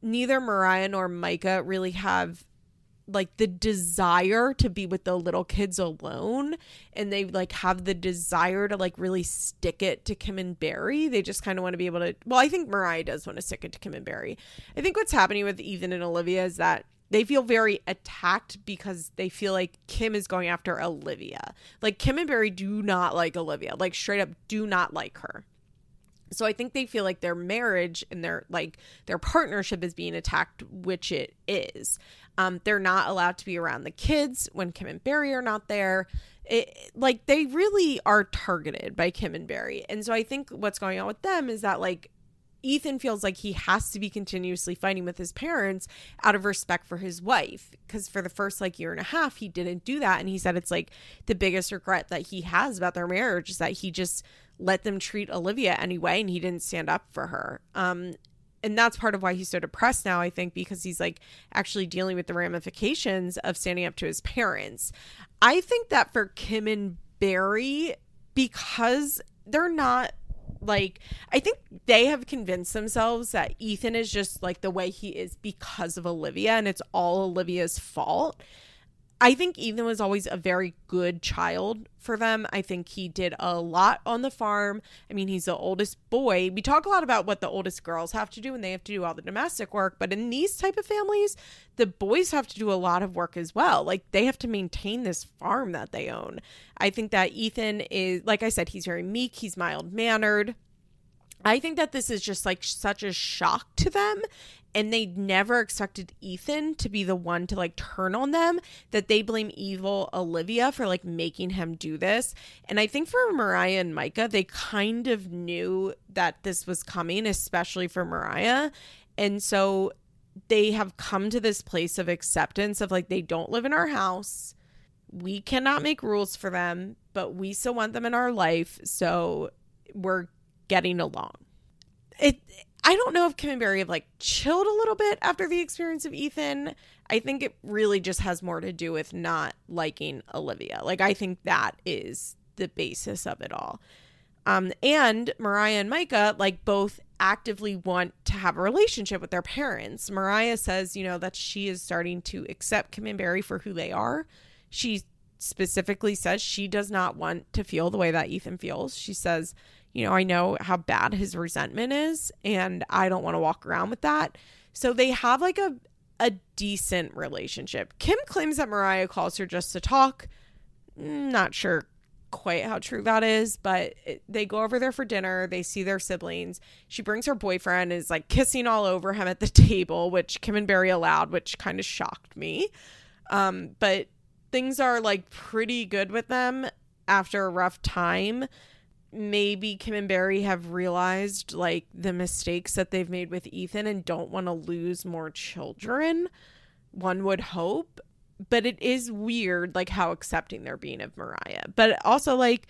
neither Moriah nor Micah really have like the desire to be with the little kids alone and they like have the desire to like really stick it to Kim and Barry. They just kind of want to be able to well, I think Moriah does want to stick it to Kim and Barry. I think what's happening with Ethan and Olivia is that they feel very attacked because they feel like Kim is going after Olivia. Like Kim and Barry do not like Olivia. Like straight up do not like her. So I think they feel like their marriage and their like their partnership is being attacked, which it is. Um, they're not allowed to be around the kids when Kim and Barry are not there. It, like they really are targeted by Kim and Barry. And so I think what's going on with them is that like Ethan feels like he has to be continuously fighting with his parents out of respect for his wife because for the first like year and a half he didn't do that and he said it's like the biggest regret that he has about their marriage is that he just let them treat Olivia anyway and he didn't stand up for her. Um and that's part of why he's so depressed now, I think, because he's like actually dealing with the ramifications of standing up to his parents. I think that for Kim and Barry, because they're not like I think they have convinced themselves that Ethan is just like the way he is because of Olivia and it's all Olivia's fault. I think Ethan was always a very good child for them. I think he did a lot on the farm. I mean, he's the oldest boy. We talk a lot about what the oldest girls have to do and they have to do all the domestic work, but in these type of families, the boys have to do a lot of work as well. Like they have to maintain this farm that they own. I think that Ethan is like I said, he's very meek, he's mild-mannered. I think that this is just like such a shock to them and they never expected Ethan to be the one to like turn on them that they blame evil Olivia for like making him do this. And I think for Moriah and Micah, they kind of knew that this was coming, especially for Moriah. And so they have come to this place of acceptance of like they don't live in our house. We cannot make rules for them, but we still want them in our life. So we're getting along. It I don't know if Kim and Barry have like chilled a little bit after the experience of Ethan. I think it really just has more to do with not liking Olivia. Like I think that is the basis of it all. Um, and Moriah and Micah like both actively want to have a relationship with their parents. Moriah says, you know, that she is starting to accept Kim and Barry for who they are. She specifically says she does not want to feel the way that Ethan feels. She says, you know, I know how bad his resentment is and I don't want to walk around with that. So they have like a a decent relationship. Kim claims that Moriah calls her just to talk. Not sure quite how true that is, but it, they go over there for dinner. They see their siblings. She brings her boyfriend, is like kissing all over him at the table, which Kim and Barry allowed, which kind of shocked me. Um, but things are like pretty good with them after a rough time maybe Kim and Barry have realized like the mistakes that they've made with Ethan and don't want to lose more children. One would hope, but it is weird like how accepting they're being of Moriah. But also like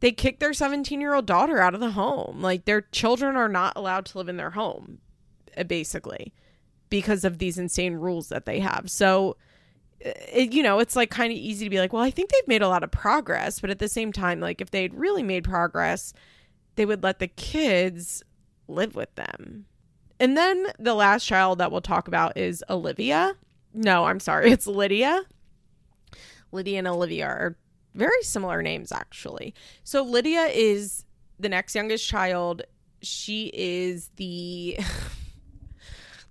they kicked their 17-year-old daughter out of the home. Like their children are not allowed to live in their home uh, basically because of these insane rules that they have. So it, you know, it's like kind of easy to be like, well, I think they've made a lot of progress, but at the same time, like if they'd really made progress, they would let the kids live with them. And then the last child that we'll talk about is Olivia. No, I'm sorry, it's Lydia. Lydia and Olivia are very similar names, actually. So Lydia is the next youngest child. She is the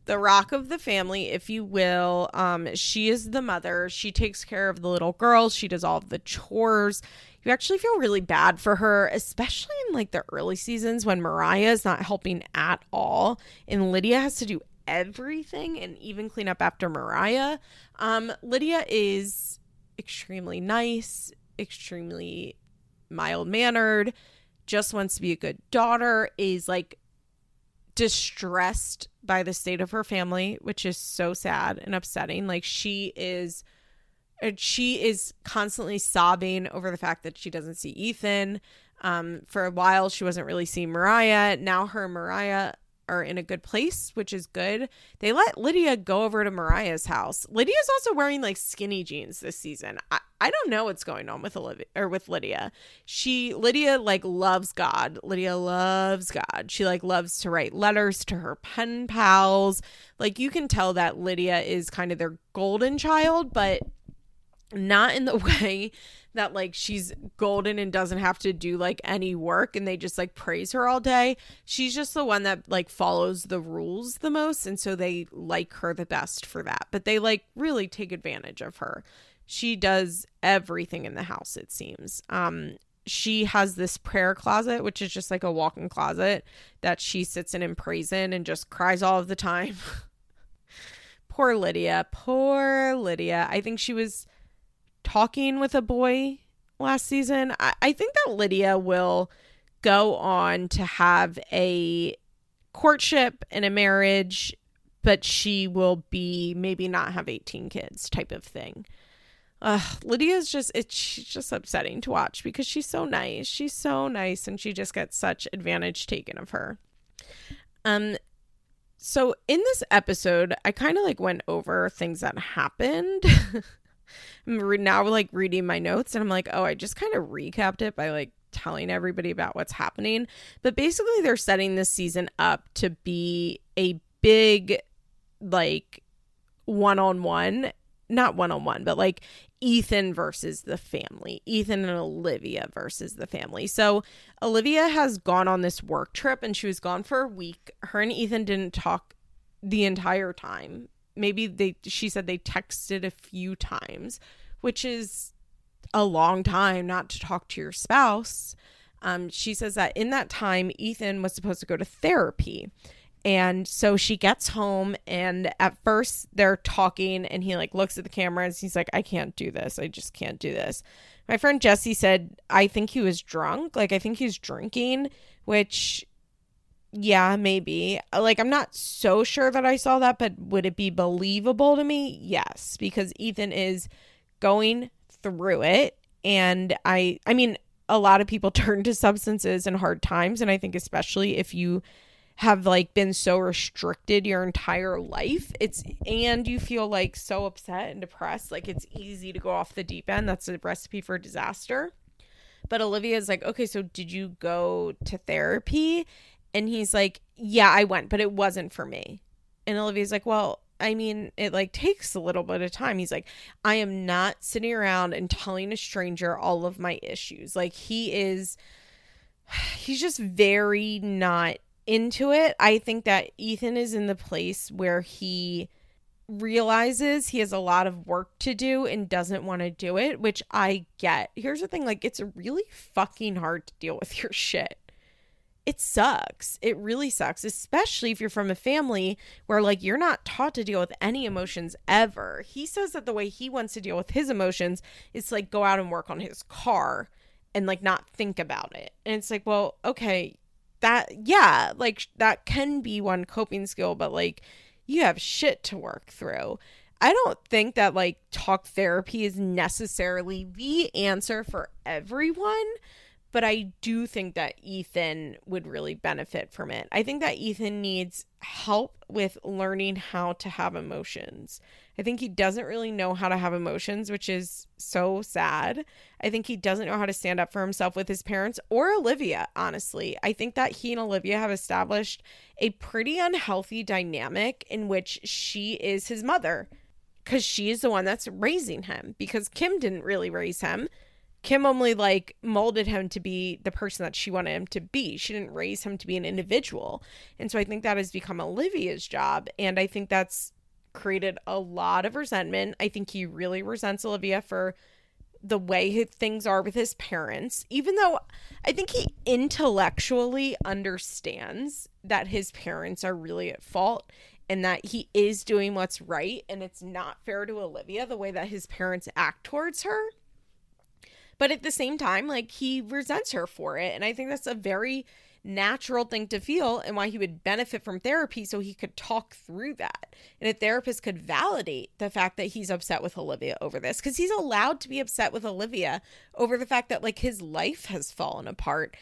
the rock of the family, if you will. Um, she is the mother. She takes care of the little girls. She does all of the chores. You actually feel really bad for her, especially in like the early seasons when Moriah is not helping at all, and Lydia has to do everything and even clean up after Moriah. Um, Lydia is extremely nice, extremely mild mannered, just wants to be a good daughter, is like distressed by the state of her family, which is so sad and upsetting. Like she is she is constantly sobbing over the fact that she doesn't see Ethan. Um, for a while she wasn't really seeing Moriah. Now her Moriah are in a good place, which is good. They let Lydia go over to Moriah's house. Lydia's also wearing like skinny jeans this season. I, I don't know what's going on with Olivia or with Lydia. She Lydia like loves God. Lydia loves God. She like loves to write letters to her pen pals. Like you can tell that Lydia is kind of their golden child, but not in the way that like she's golden and doesn't have to do like any work and they just like praise her all day. She's just the one that like follows the rules the most and so they like her the best for that. But they like really take advantage of her. She does everything in the house it seems. Um she has this prayer closet which is just like a walk-in closet that she sits in and prays in and just cries all of the time. poor Lydia, poor Lydia. I think she was talking with a boy last season. I, I think that Lydia will go on to have a courtship and a marriage, but she will be maybe not have 18 kids type of thing. Uh, Lydia's just it's she's just upsetting to watch because she's so nice. She's so nice and she just gets such advantage taken of her. Um so in this episode, I kind of like went over things that happened. I'm now like reading my notes and I'm like, oh, I just kind of recapped it by like telling everybody about what's happening. But basically, they're setting this season up to be a big, like, one on one, not one on one, but like Ethan versus the family, Ethan and Olivia versus the family. So, Olivia has gone on this work trip and she was gone for a week. Her and Ethan didn't talk the entire time maybe they she said they texted a few times, which is a long time not to talk to your spouse. Um, she says that in that time, Ethan was supposed to go to therapy. And so she gets home, and at first they're talking, and he like looks at the camera and He's like, I can't do this. I just can't do this. My friend Jesse said, I think he was drunk. Like, I think he's drinking, which yeah, maybe. Uh, like, I'm not so sure that I saw that, but would it be believable to me? Yes, because Ethan is going through it. And I, I mean, a lot of people turn to substances in hard times. And I think, especially if you have like been so restricted your entire life, it's, and you feel like so upset and depressed, like it's easy to go off the deep end. That's a recipe for disaster. But Olivia is like, okay, so did you go to therapy? And he's like, Yeah, I went, but it wasn't for me. And Olivia's like, Well, I mean, it like takes a little bit of time. He's like, I am not sitting around and telling a stranger all of my issues. Like, he is, he's just very not into it. I think that Ethan is in the place where he realizes he has a lot of work to do and doesn't want to do it, which I get. Here's the thing like, it's really fucking hard to deal with your shit it sucks. It really sucks, especially if you're from a family where like you're not taught to deal with any emotions ever. He says that the way he wants to deal with his emotions is to, like go out and work on his car and like not think about it. And it's like, well, okay, that yeah, like that can be one coping skill, but like you have shit to work through. I don't think that like talk therapy is necessarily the answer for everyone but I do think that Ethan would really benefit from it. I think that Ethan needs help with learning how to have emotions. I think he doesn't really know how to have emotions, which is so sad. I think he doesn't know how to stand up for himself with his parents or Olivia, honestly. I think that he and Olivia have established a pretty unhealthy dynamic in which she is his mother because she is the one that's raising him because Kim didn't really raise him. Kim only like molded him to be the person that she wanted him to be. She didn't raise him to be an individual. And so I think that has become Olivia's job. And I think that's created a lot of resentment. I think he really resents Olivia for the way things are with his parents, even though I think he intellectually understands that his parents are really at fault and that he is doing what's right. And it's not fair to Olivia the way that his parents act towards her. But at the same time, like he resents her for it. And I think that's a very natural thing to feel and why he would benefit from therapy so he could talk through that. And a therapist could validate the fact that he's upset with Olivia over this because he's allowed to be upset with Olivia over the fact that like his life has fallen apart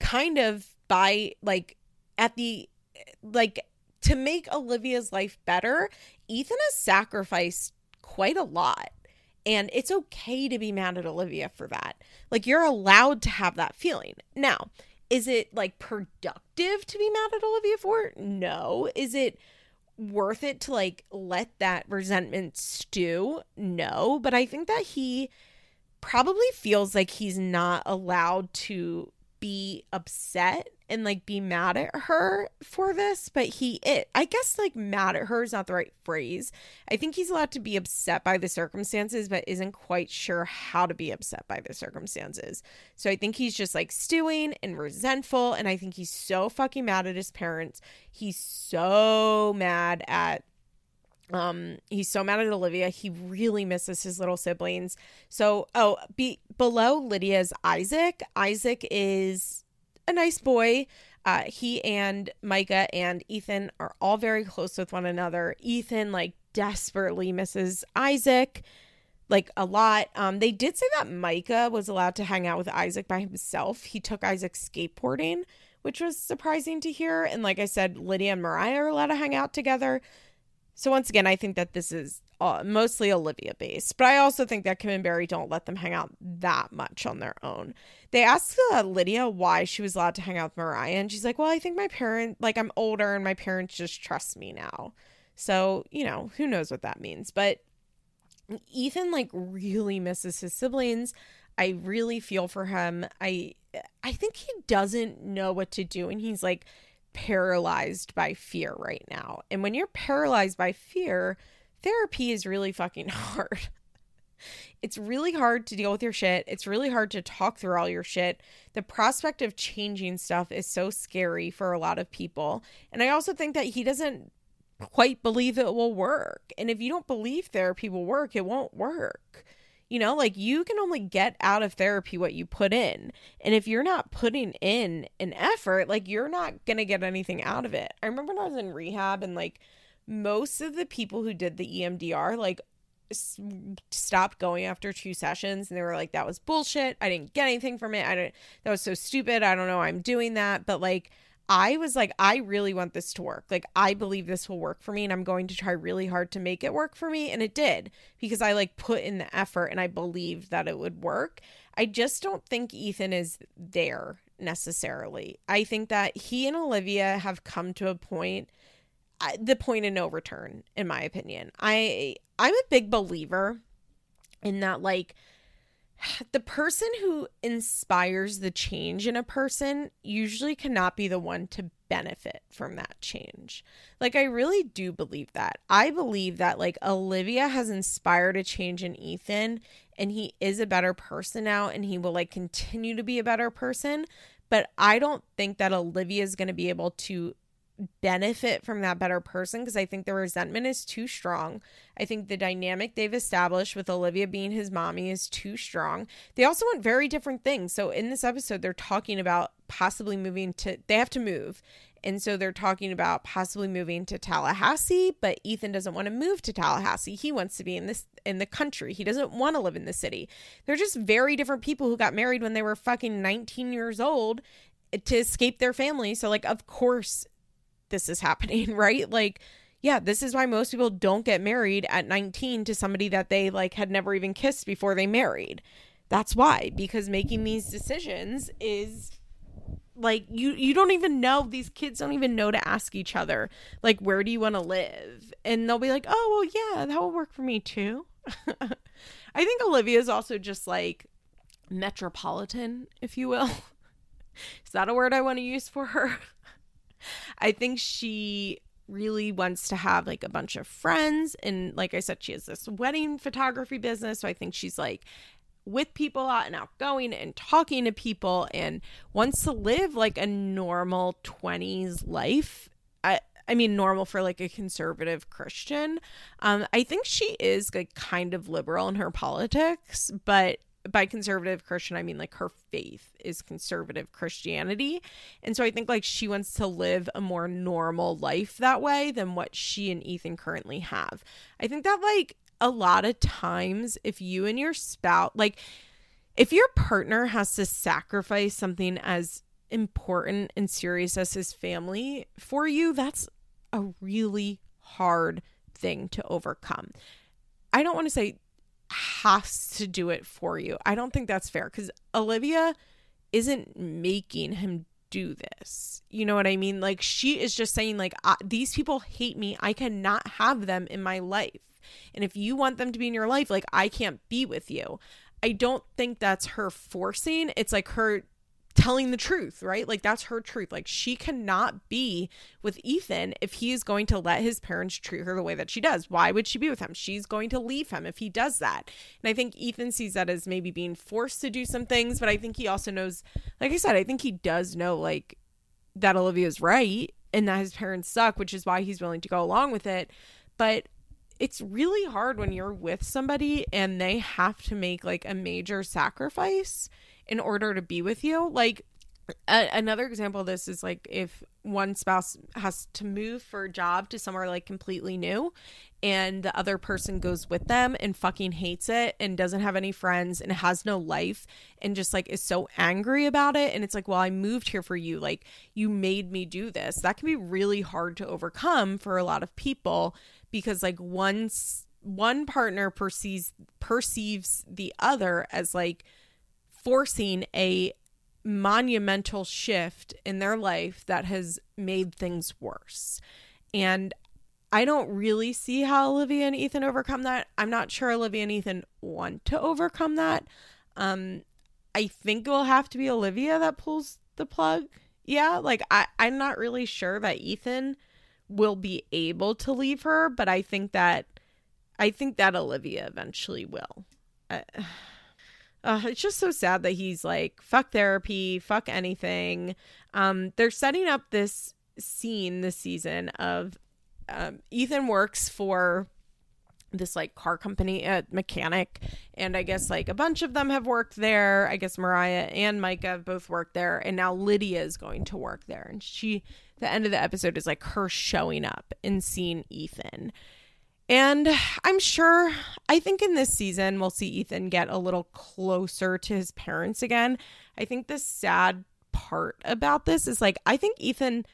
kind of by like at the like to make Olivia's life better, Ethan has sacrificed quite a lot. And it's okay to be mad at Olivia for that. Like, you're allowed to have that feeling. Now, is it like productive to be mad at Olivia for? No. Is it worth it to like let that resentment stew? No. But I think that he probably feels like he's not allowed to be upset and like be mad at her for this, but he it I guess like mad at her is not the right phrase. I think he's allowed to be upset by the circumstances, but isn't quite sure how to be upset by the circumstances. So I think he's just like stewing and resentful, and I think he's so fucking mad at his parents. He's so mad at um he's so mad at olivia. He really misses his little siblings. So oh be below lydia's isaac. Isaac is a nice boy. Uh he and micah and ethan are all very close with one another. Ethan like desperately misses isaac like a lot. Um they did say that micah was allowed to hang out with isaac by himself. He took isaac skateboarding which was surprising to hear. And like i said lydia and moriah are allowed to hang out together so once again, I think that this is uh, mostly Olivia based, but I also think that Kim and Barry don't let them hang out that much on their own. They asked uh, Lydia why she was allowed to hang out with Moriah, and she's like, "Well, I think my parent, like I'm older, and my parents just trust me now." So you know, who knows what that means? But Ethan like really misses his siblings. I really feel for him. I I think he doesn't know what to do, and he's like paralyzed by fear right now. And when you're paralyzed by fear, therapy is really fucking hard. it's really hard to deal with your shit. It's really hard to talk through all your shit. The prospect of changing stuff is so scary for a lot of people. And I also think that he doesn't quite believe it will work. And if you don't believe therapy will work, it won't work. You know, like you can only get out of therapy what you put in. And if you're not putting in an effort, like you're not going to get anything out of it. I remember when I was in rehab and like most of the people who did the EMDR, like s- stopped going after two sessions and they were like that was bullshit. I didn't get anything from it. I don't that was so stupid. I don't know I'm doing that, but like I was like, I really want this to work. Like, I believe this will work for me, and I'm going to try really hard to make it work for me. And it did because I like put in the effort and I believed that it would work. I just don't think Ethan is there necessarily. I think that he and Olivia have come to a point, uh, the point of no return, in my opinion. I I'm a big believer in that, like, the person who inspires the change in a person usually cannot be the one to benefit from that change. Like, I really do believe that. I believe that, like, Olivia has inspired a change in Ethan, and he is a better person now, and he will, like, continue to be a better person. But I don't think that Olivia is going to be able to benefit from that better person because I think the resentment is too strong. I think the dynamic they've established with Olivia being his mommy is too strong. They also want very different things. So in this episode, they're talking about possibly moving to, they have to move. And so they're talking about possibly moving to Tallahassee, but Ethan doesn't want to move to Tallahassee. He wants to be in this in the country. He doesn't want to live in the city. They're just very different people who got married when they were fucking 19 years old eh, to escape their family. So like of course this is happening, right? Like, yeah, this is why most people don't get married at 19 to somebody that they like had never even kissed before they married. That's why because making these decisions is like you you don't even know these kids don't even know to ask each other like where do you want to live and they'll be like oh well yeah that will work for me too i think olivia is also just like metropolitan if you will is that a word i want to use for her I think she really wants to have like a bunch of friends and like I said she has this wedding photography business so I think she's like with people out and outgoing and talking to people and wants to live like a normal 20s life I I mean normal for like a conservative Christian. Um I think she is like kind of liberal in her politics, but by conservative Christian, I mean like her faith is conservative Christianity. And so I think like she wants to live a more normal life that way than what she and Ethan currently have. I think that like a lot of times, if you and your spouse, like, if your partner has to sacrifice something as important and serious as his family for you, that's a really hard thing to overcome. I don't want to say has to do it for you. I don't think that's fair because Olivia isn't making him do this. You know what I mean? Like she is just saying like these people hate me. I cannot have them in my life. And if you want them to be in your life, like I can't be with you. I don't think that's her forcing. It's like her telling the truth, right? Like that's her truth. Like she cannot be with Ethan if he is going to let his parents treat her the way that she does. Why would she be with him? She's going to leave him if he does that. And I think Ethan sees that as maybe being forced to do some things, but I think he also knows, like I said, I think he does know like that Olivia's right and that his parents suck, which is why he's willing to go along with it. But it's really hard when you're with somebody and they have to make like a major sacrifice in order to be with you. Like a- another example of this is like if one spouse has to move for a job to somewhere like completely new and the other person goes with them and fucking hates it and doesn't have any friends and has no life and just like is so angry about it. And it's like well I moved here for you. Like you made me do this. That can be really hard to overcome for a lot of people because like once one partner perceives perceives the other as like forcing a monumental shift in their life that has made things worse. And I don't really see how Olivia and Ethan overcome that. I'm not sure Olivia and Ethan want to overcome that. Um, I think it will have to be Olivia that pulls the plug. Yeah, like I, I'm not really sure that Ethan will be able to leave her, but I think that I think that Olivia eventually will. Uh, uh, it's just so sad that he's like fuck therapy fuck anything. Um they're setting up this scene this season of um, ethan works for this like car company uh, mechanic and i guess like a bunch of them have worked there. I guess moriah and micah have both worked there and now lydia is going to work there. And she the end of the episode is like her showing up and seeing ethan and I'm sure, I think in this season, we'll see Ethan get a little closer to his parents again. I think the sad part about this is like, I think Ethan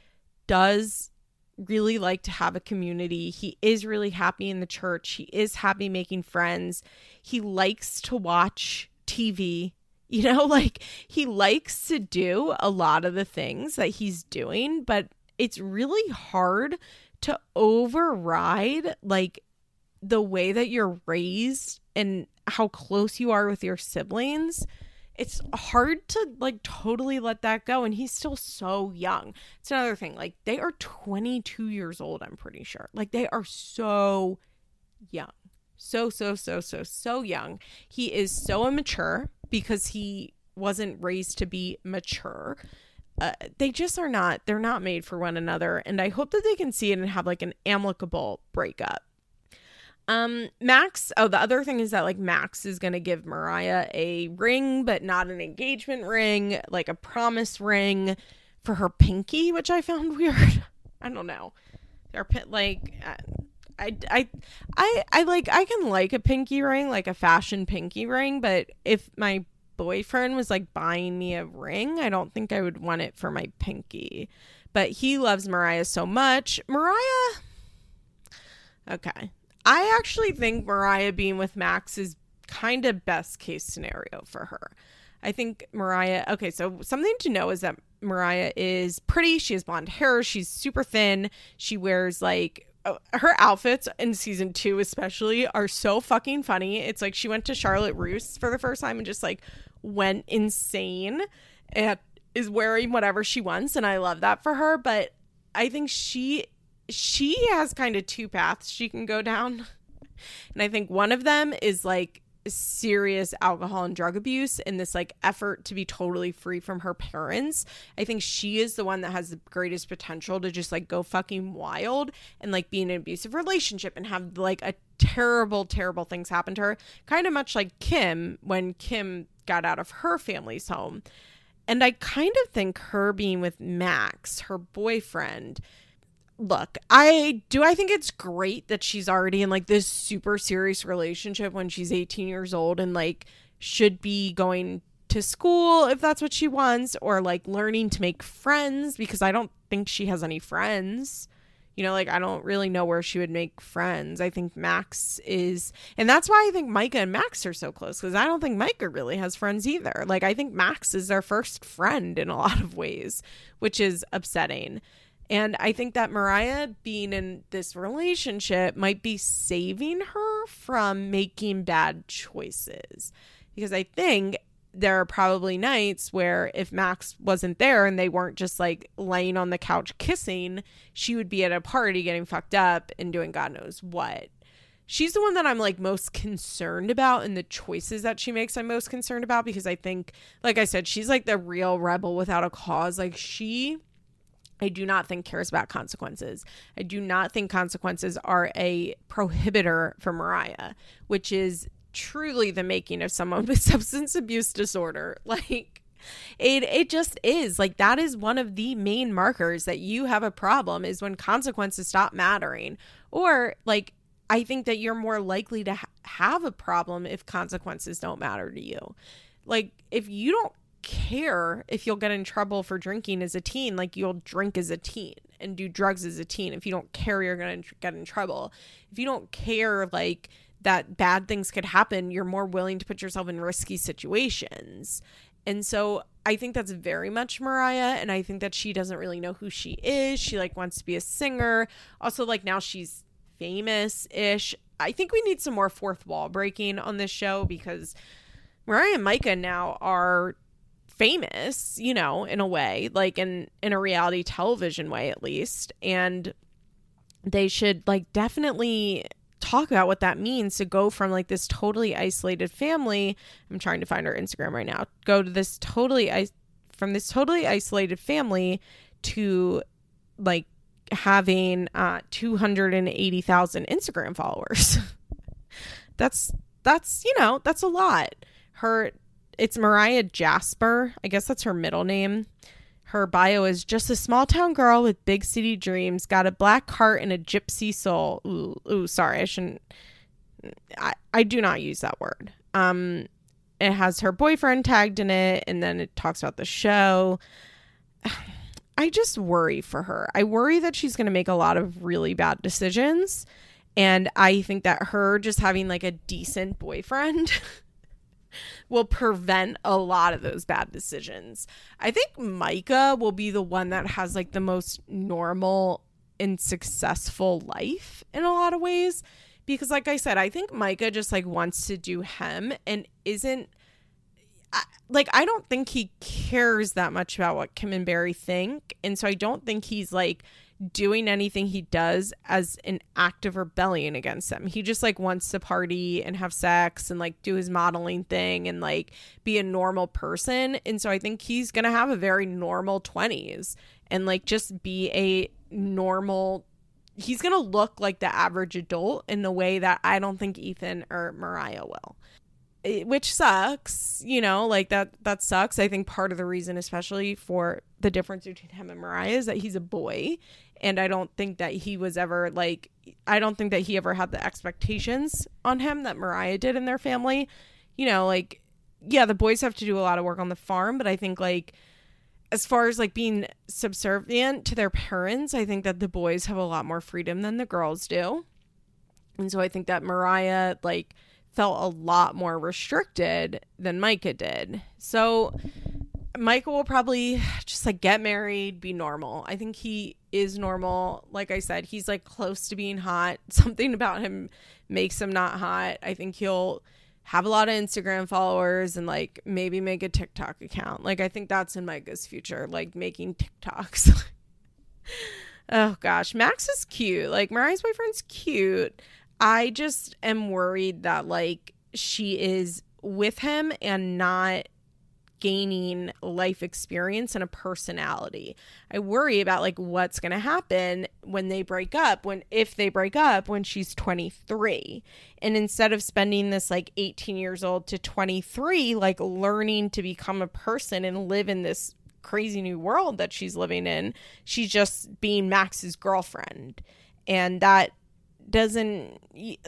does really like to have a community. He is really happy in the church, he is happy making friends. He likes to watch TV. You know, like he likes to do a lot of the things that he's doing, but it's really hard to override like the way that you're raised and how close you are with your siblings it's hard to like totally let that go and he's still so young. It's another thing like they are 22 years old i'm pretty sure. Like they are so young. So so so so so young. He is so immature because he wasn't raised to be mature uh, they just are not they're not made for one another and i hope that they can see it and have like an amicable breakup. Um max oh the other thing is that like max is going to give moriah a ring but not an engagement ring like a promise ring for her pinky which i found weird. I don't know. They're like uh, I, I i i like i can like a pinky ring like a fashion pinky ring but if my boyfriend was like buying me a ring, I don't think I would want it for my pinky. But he loves Moriah so much. Moriah. Okay. I actually think Moriah being with Max is kind of best case scenario for her. I think Moriah, okay, so something to know is that Moriah is pretty. She has blonde hair. She's super thin. She wears like Uh, her outfits in season two, especially, are so fucking funny. It's like she went to Charlotte Russe for the first time and just like went insane and is wearing whatever she wants. And I love that for her. But I think she she has kind of two paths she can go down. And I think one of them is like serious alcohol and drug abuse and this like effort to be totally free from her parents. I think she is the one that has the greatest potential to just like go fucking wild and like be in an abusive relationship and have like a terrible, terrible things happen to her. Kind of much like Kim when Kim got out of her family's home. And I kind of think her being with Max, her boyfriend, look, I do I think it's great that she's already in like this super serious relationship when she's 18 years old and like should be going to school if that's what she wants, or like learning to make friends because I don't think she has any friends. You know, like I don't really know where she would make friends. I think Max is, and that's why I think Micah and Max are so close because I don't think Micah really has friends either. Like I think Max is their first friend in a lot of ways, which is upsetting. And I think that Moriah being in this relationship might be saving her from making bad choices. Because I think there are probably nights where if Max wasn't there and they weren't just like laying on the couch kissing, she would be at a party getting fucked up and doing God knows what. She's the one that I'm like most concerned about and the choices that she makes I'm most concerned about because I think like I said she's like the real rebel without a cause. Like she I do not think cares about consequences. I do not think consequences are a prohibitor for Moriah, which is truly the making of someone with substance abuse disorder. Like it it just is. Like that is one of the main markers that you have a problem is when consequences stop mattering. Or like I think that you're more likely to ha- have a problem if consequences don't matter to you. Like if you don't care if you'll get in trouble for drinking as a teen, like you'll drink as a teen and do drugs as a teen. If you don't care, you're going to get in trouble. If you don't care, like that bad things could happen, you're more willing to put yourself in risky situations. And so I think that's very much Moriah and I think that she doesn't really know who she is. She like wants to be a singer. Also like now she's famous-ish. I think we need some more fourth wall breaking on this show because Moriah and Micah now are famous, you know, in a way, like in in a reality television way at least. And they should like definitely talk about what that means to go from like this totally isolated family. I'm trying to find her Instagram right now. Go to this totally I from this totally isolated family to like having uh 280,000 Instagram followers. that's that's you know, that's a lot. Her it's Moriah Jasper. I guess that's her middle name. Her bio is just a small town girl with big city dreams, got a black heart and a gypsy soul. Ooh, ooh sorry, I shouldn't. I, I do not use that word. Um, it has her boyfriend tagged in it, and then it talks about the show. I just worry for her. I worry that she's going to make a lot of really bad decisions. And I think that her just having like a decent boyfriend will prevent a lot of those bad decisions. I think Micah will be the one that has like the most normal and successful life in a lot of ways because like I said, I think Micah just like wants to do him and isn't like I don't think he cares that much about what Kim and Barry think, and so I don't think he's like doing anything he does as an act of rebellion against them. He just like wants to party and have sex and like do his modeling thing and like be a normal person. And so I think he's going to have a very normal 20s and like just be a normal he's going to look like the average adult in the way that I don't think Ethan or Moriah will which sucks you know like that that sucks i think part of the reason especially for the difference between him and moriah is that he's a boy and I don't think that he was ever like I don't think that he ever had the expectations on him that Moriah did in their family. You know, like yeah, the boys have to do a lot of work on the farm, but I think like as far as like being subservient to their parents, I think that the boys have a lot more freedom than the girls do. And so I think that Moriah like felt a lot more restricted than Micah did. So Michael will probably just like get married, be normal. I think he is normal. Like I said, he's like close to being hot. Something about him makes him not hot. I think he'll have a lot of Instagram followers and like maybe make a TikTok account. Like I think that's in Micah's future, like making TikToks. oh gosh, Max is cute. Like Moriah's boyfriend's cute. I just am worried that like she is with him and not gaining life experience and a personality. I worry about like what's going to happen when they break up, when if they break up when she's 23. And instead of spending this like 18 years old to 23 like learning to become a person and live in this crazy new world that she's living in, she's just being Max's girlfriend. And that doesn't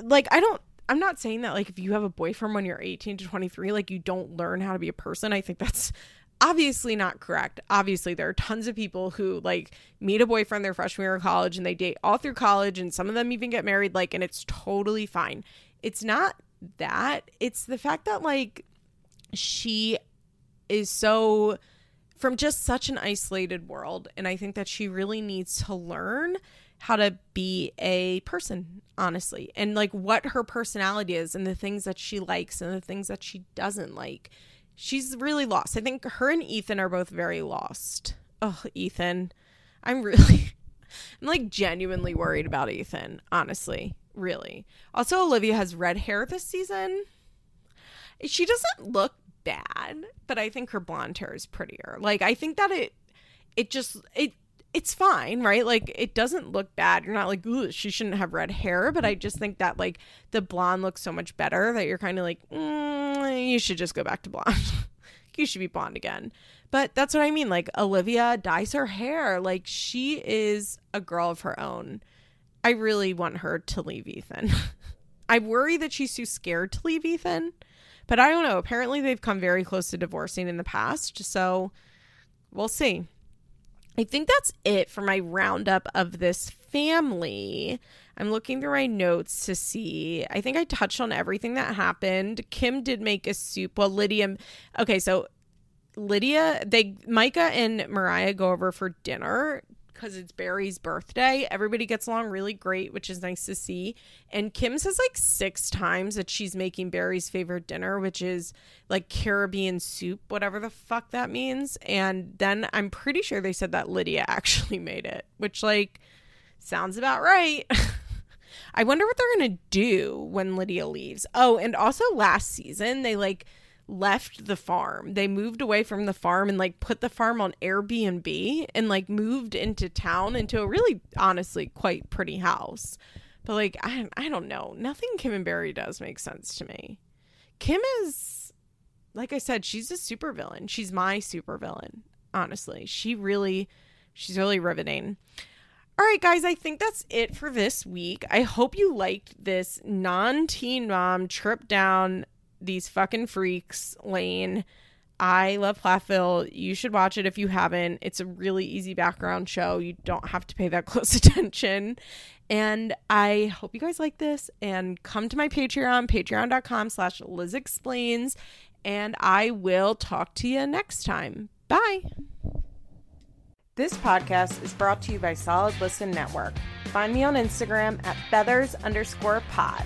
like I don't I'm not saying that like if you have a boyfriend when you're 18 to 23, like you don't learn how to be a person. I think that's obviously not correct. Obviously, there are tons of people who like meet a boyfriend their freshman year of college and they date all through college, and some of them even get married, like, and it's totally fine. It's not that, it's the fact that like she is so from just such an isolated world. And I think that she really needs to learn how to be a person, honestly, and like what her personality is and the things that she likes and the things that she doesn't like. She's really lost. I think her and Ethan are both very lost. Oh, Ethan. I'm really, I'm like genuinely worried about Ethan, honestly. Really. Also, Olivia has red hair this season. She doesn't look bad, but I think her blonde hair is prettier. Like I think that it it just it it's fine, right? Like it doesn't look bad. You're not like, ooh, she shouldn't have red hair, but I just think that like the blonde looks so much better that you're kind of like, mm, you should just go back to blonde. you should be blonde again. But that's what I mean. Like Olivia dyes her hair. Like she is a girl of her own. I really want her to leave Ethan. I worry that she's too scared to leave Ethan. But I don't know. Apparently, they've come very close to divorcing in the past. So we'll see. I think that's it for my roundup of this family. I'm looking through my notes to see. I think I touched on everything that happened. Kim did make a soup. Well, Lydia. Okay, so Lydia, they Micah and Moriah go over for dinner because it's Barry's birthday. Everybody gets along really great, which is nice to see. And Kim says like six times that she's making Barry's favorite dinner, which is like Caribbean soup, whatever the fuck that means. And then I'm pretty sure they said that Lydia actually made it, which like sounds about right. I wonder what they're going to do when Lydia leaves. Oh, and also last season, they like left the farm. They moved away from the farm and like put the farm on Airbnb and like moved into town into a really honestly quite pretty house. But like I I don't know. Nothing Kim and Barry does make sense to me. Kim is like I said, she's a supervillain. She's my supervillain, honestly. She really she's really riveting. All right, guys, I think that's it for this week. I hope you liked this non teen mom trip down these fucking freaks lane. I love Plathville. You should watch it if you haven't. It's a really easy background show. You don't have to pay that close attention. And I hope you guys like this and come to my Patreon, patreon.com slash Liz Explains. And I will talk to you next time. Bye. This podcast is brought to you by Solid Listen Network. Find me on Instagram at feathers underscore pod.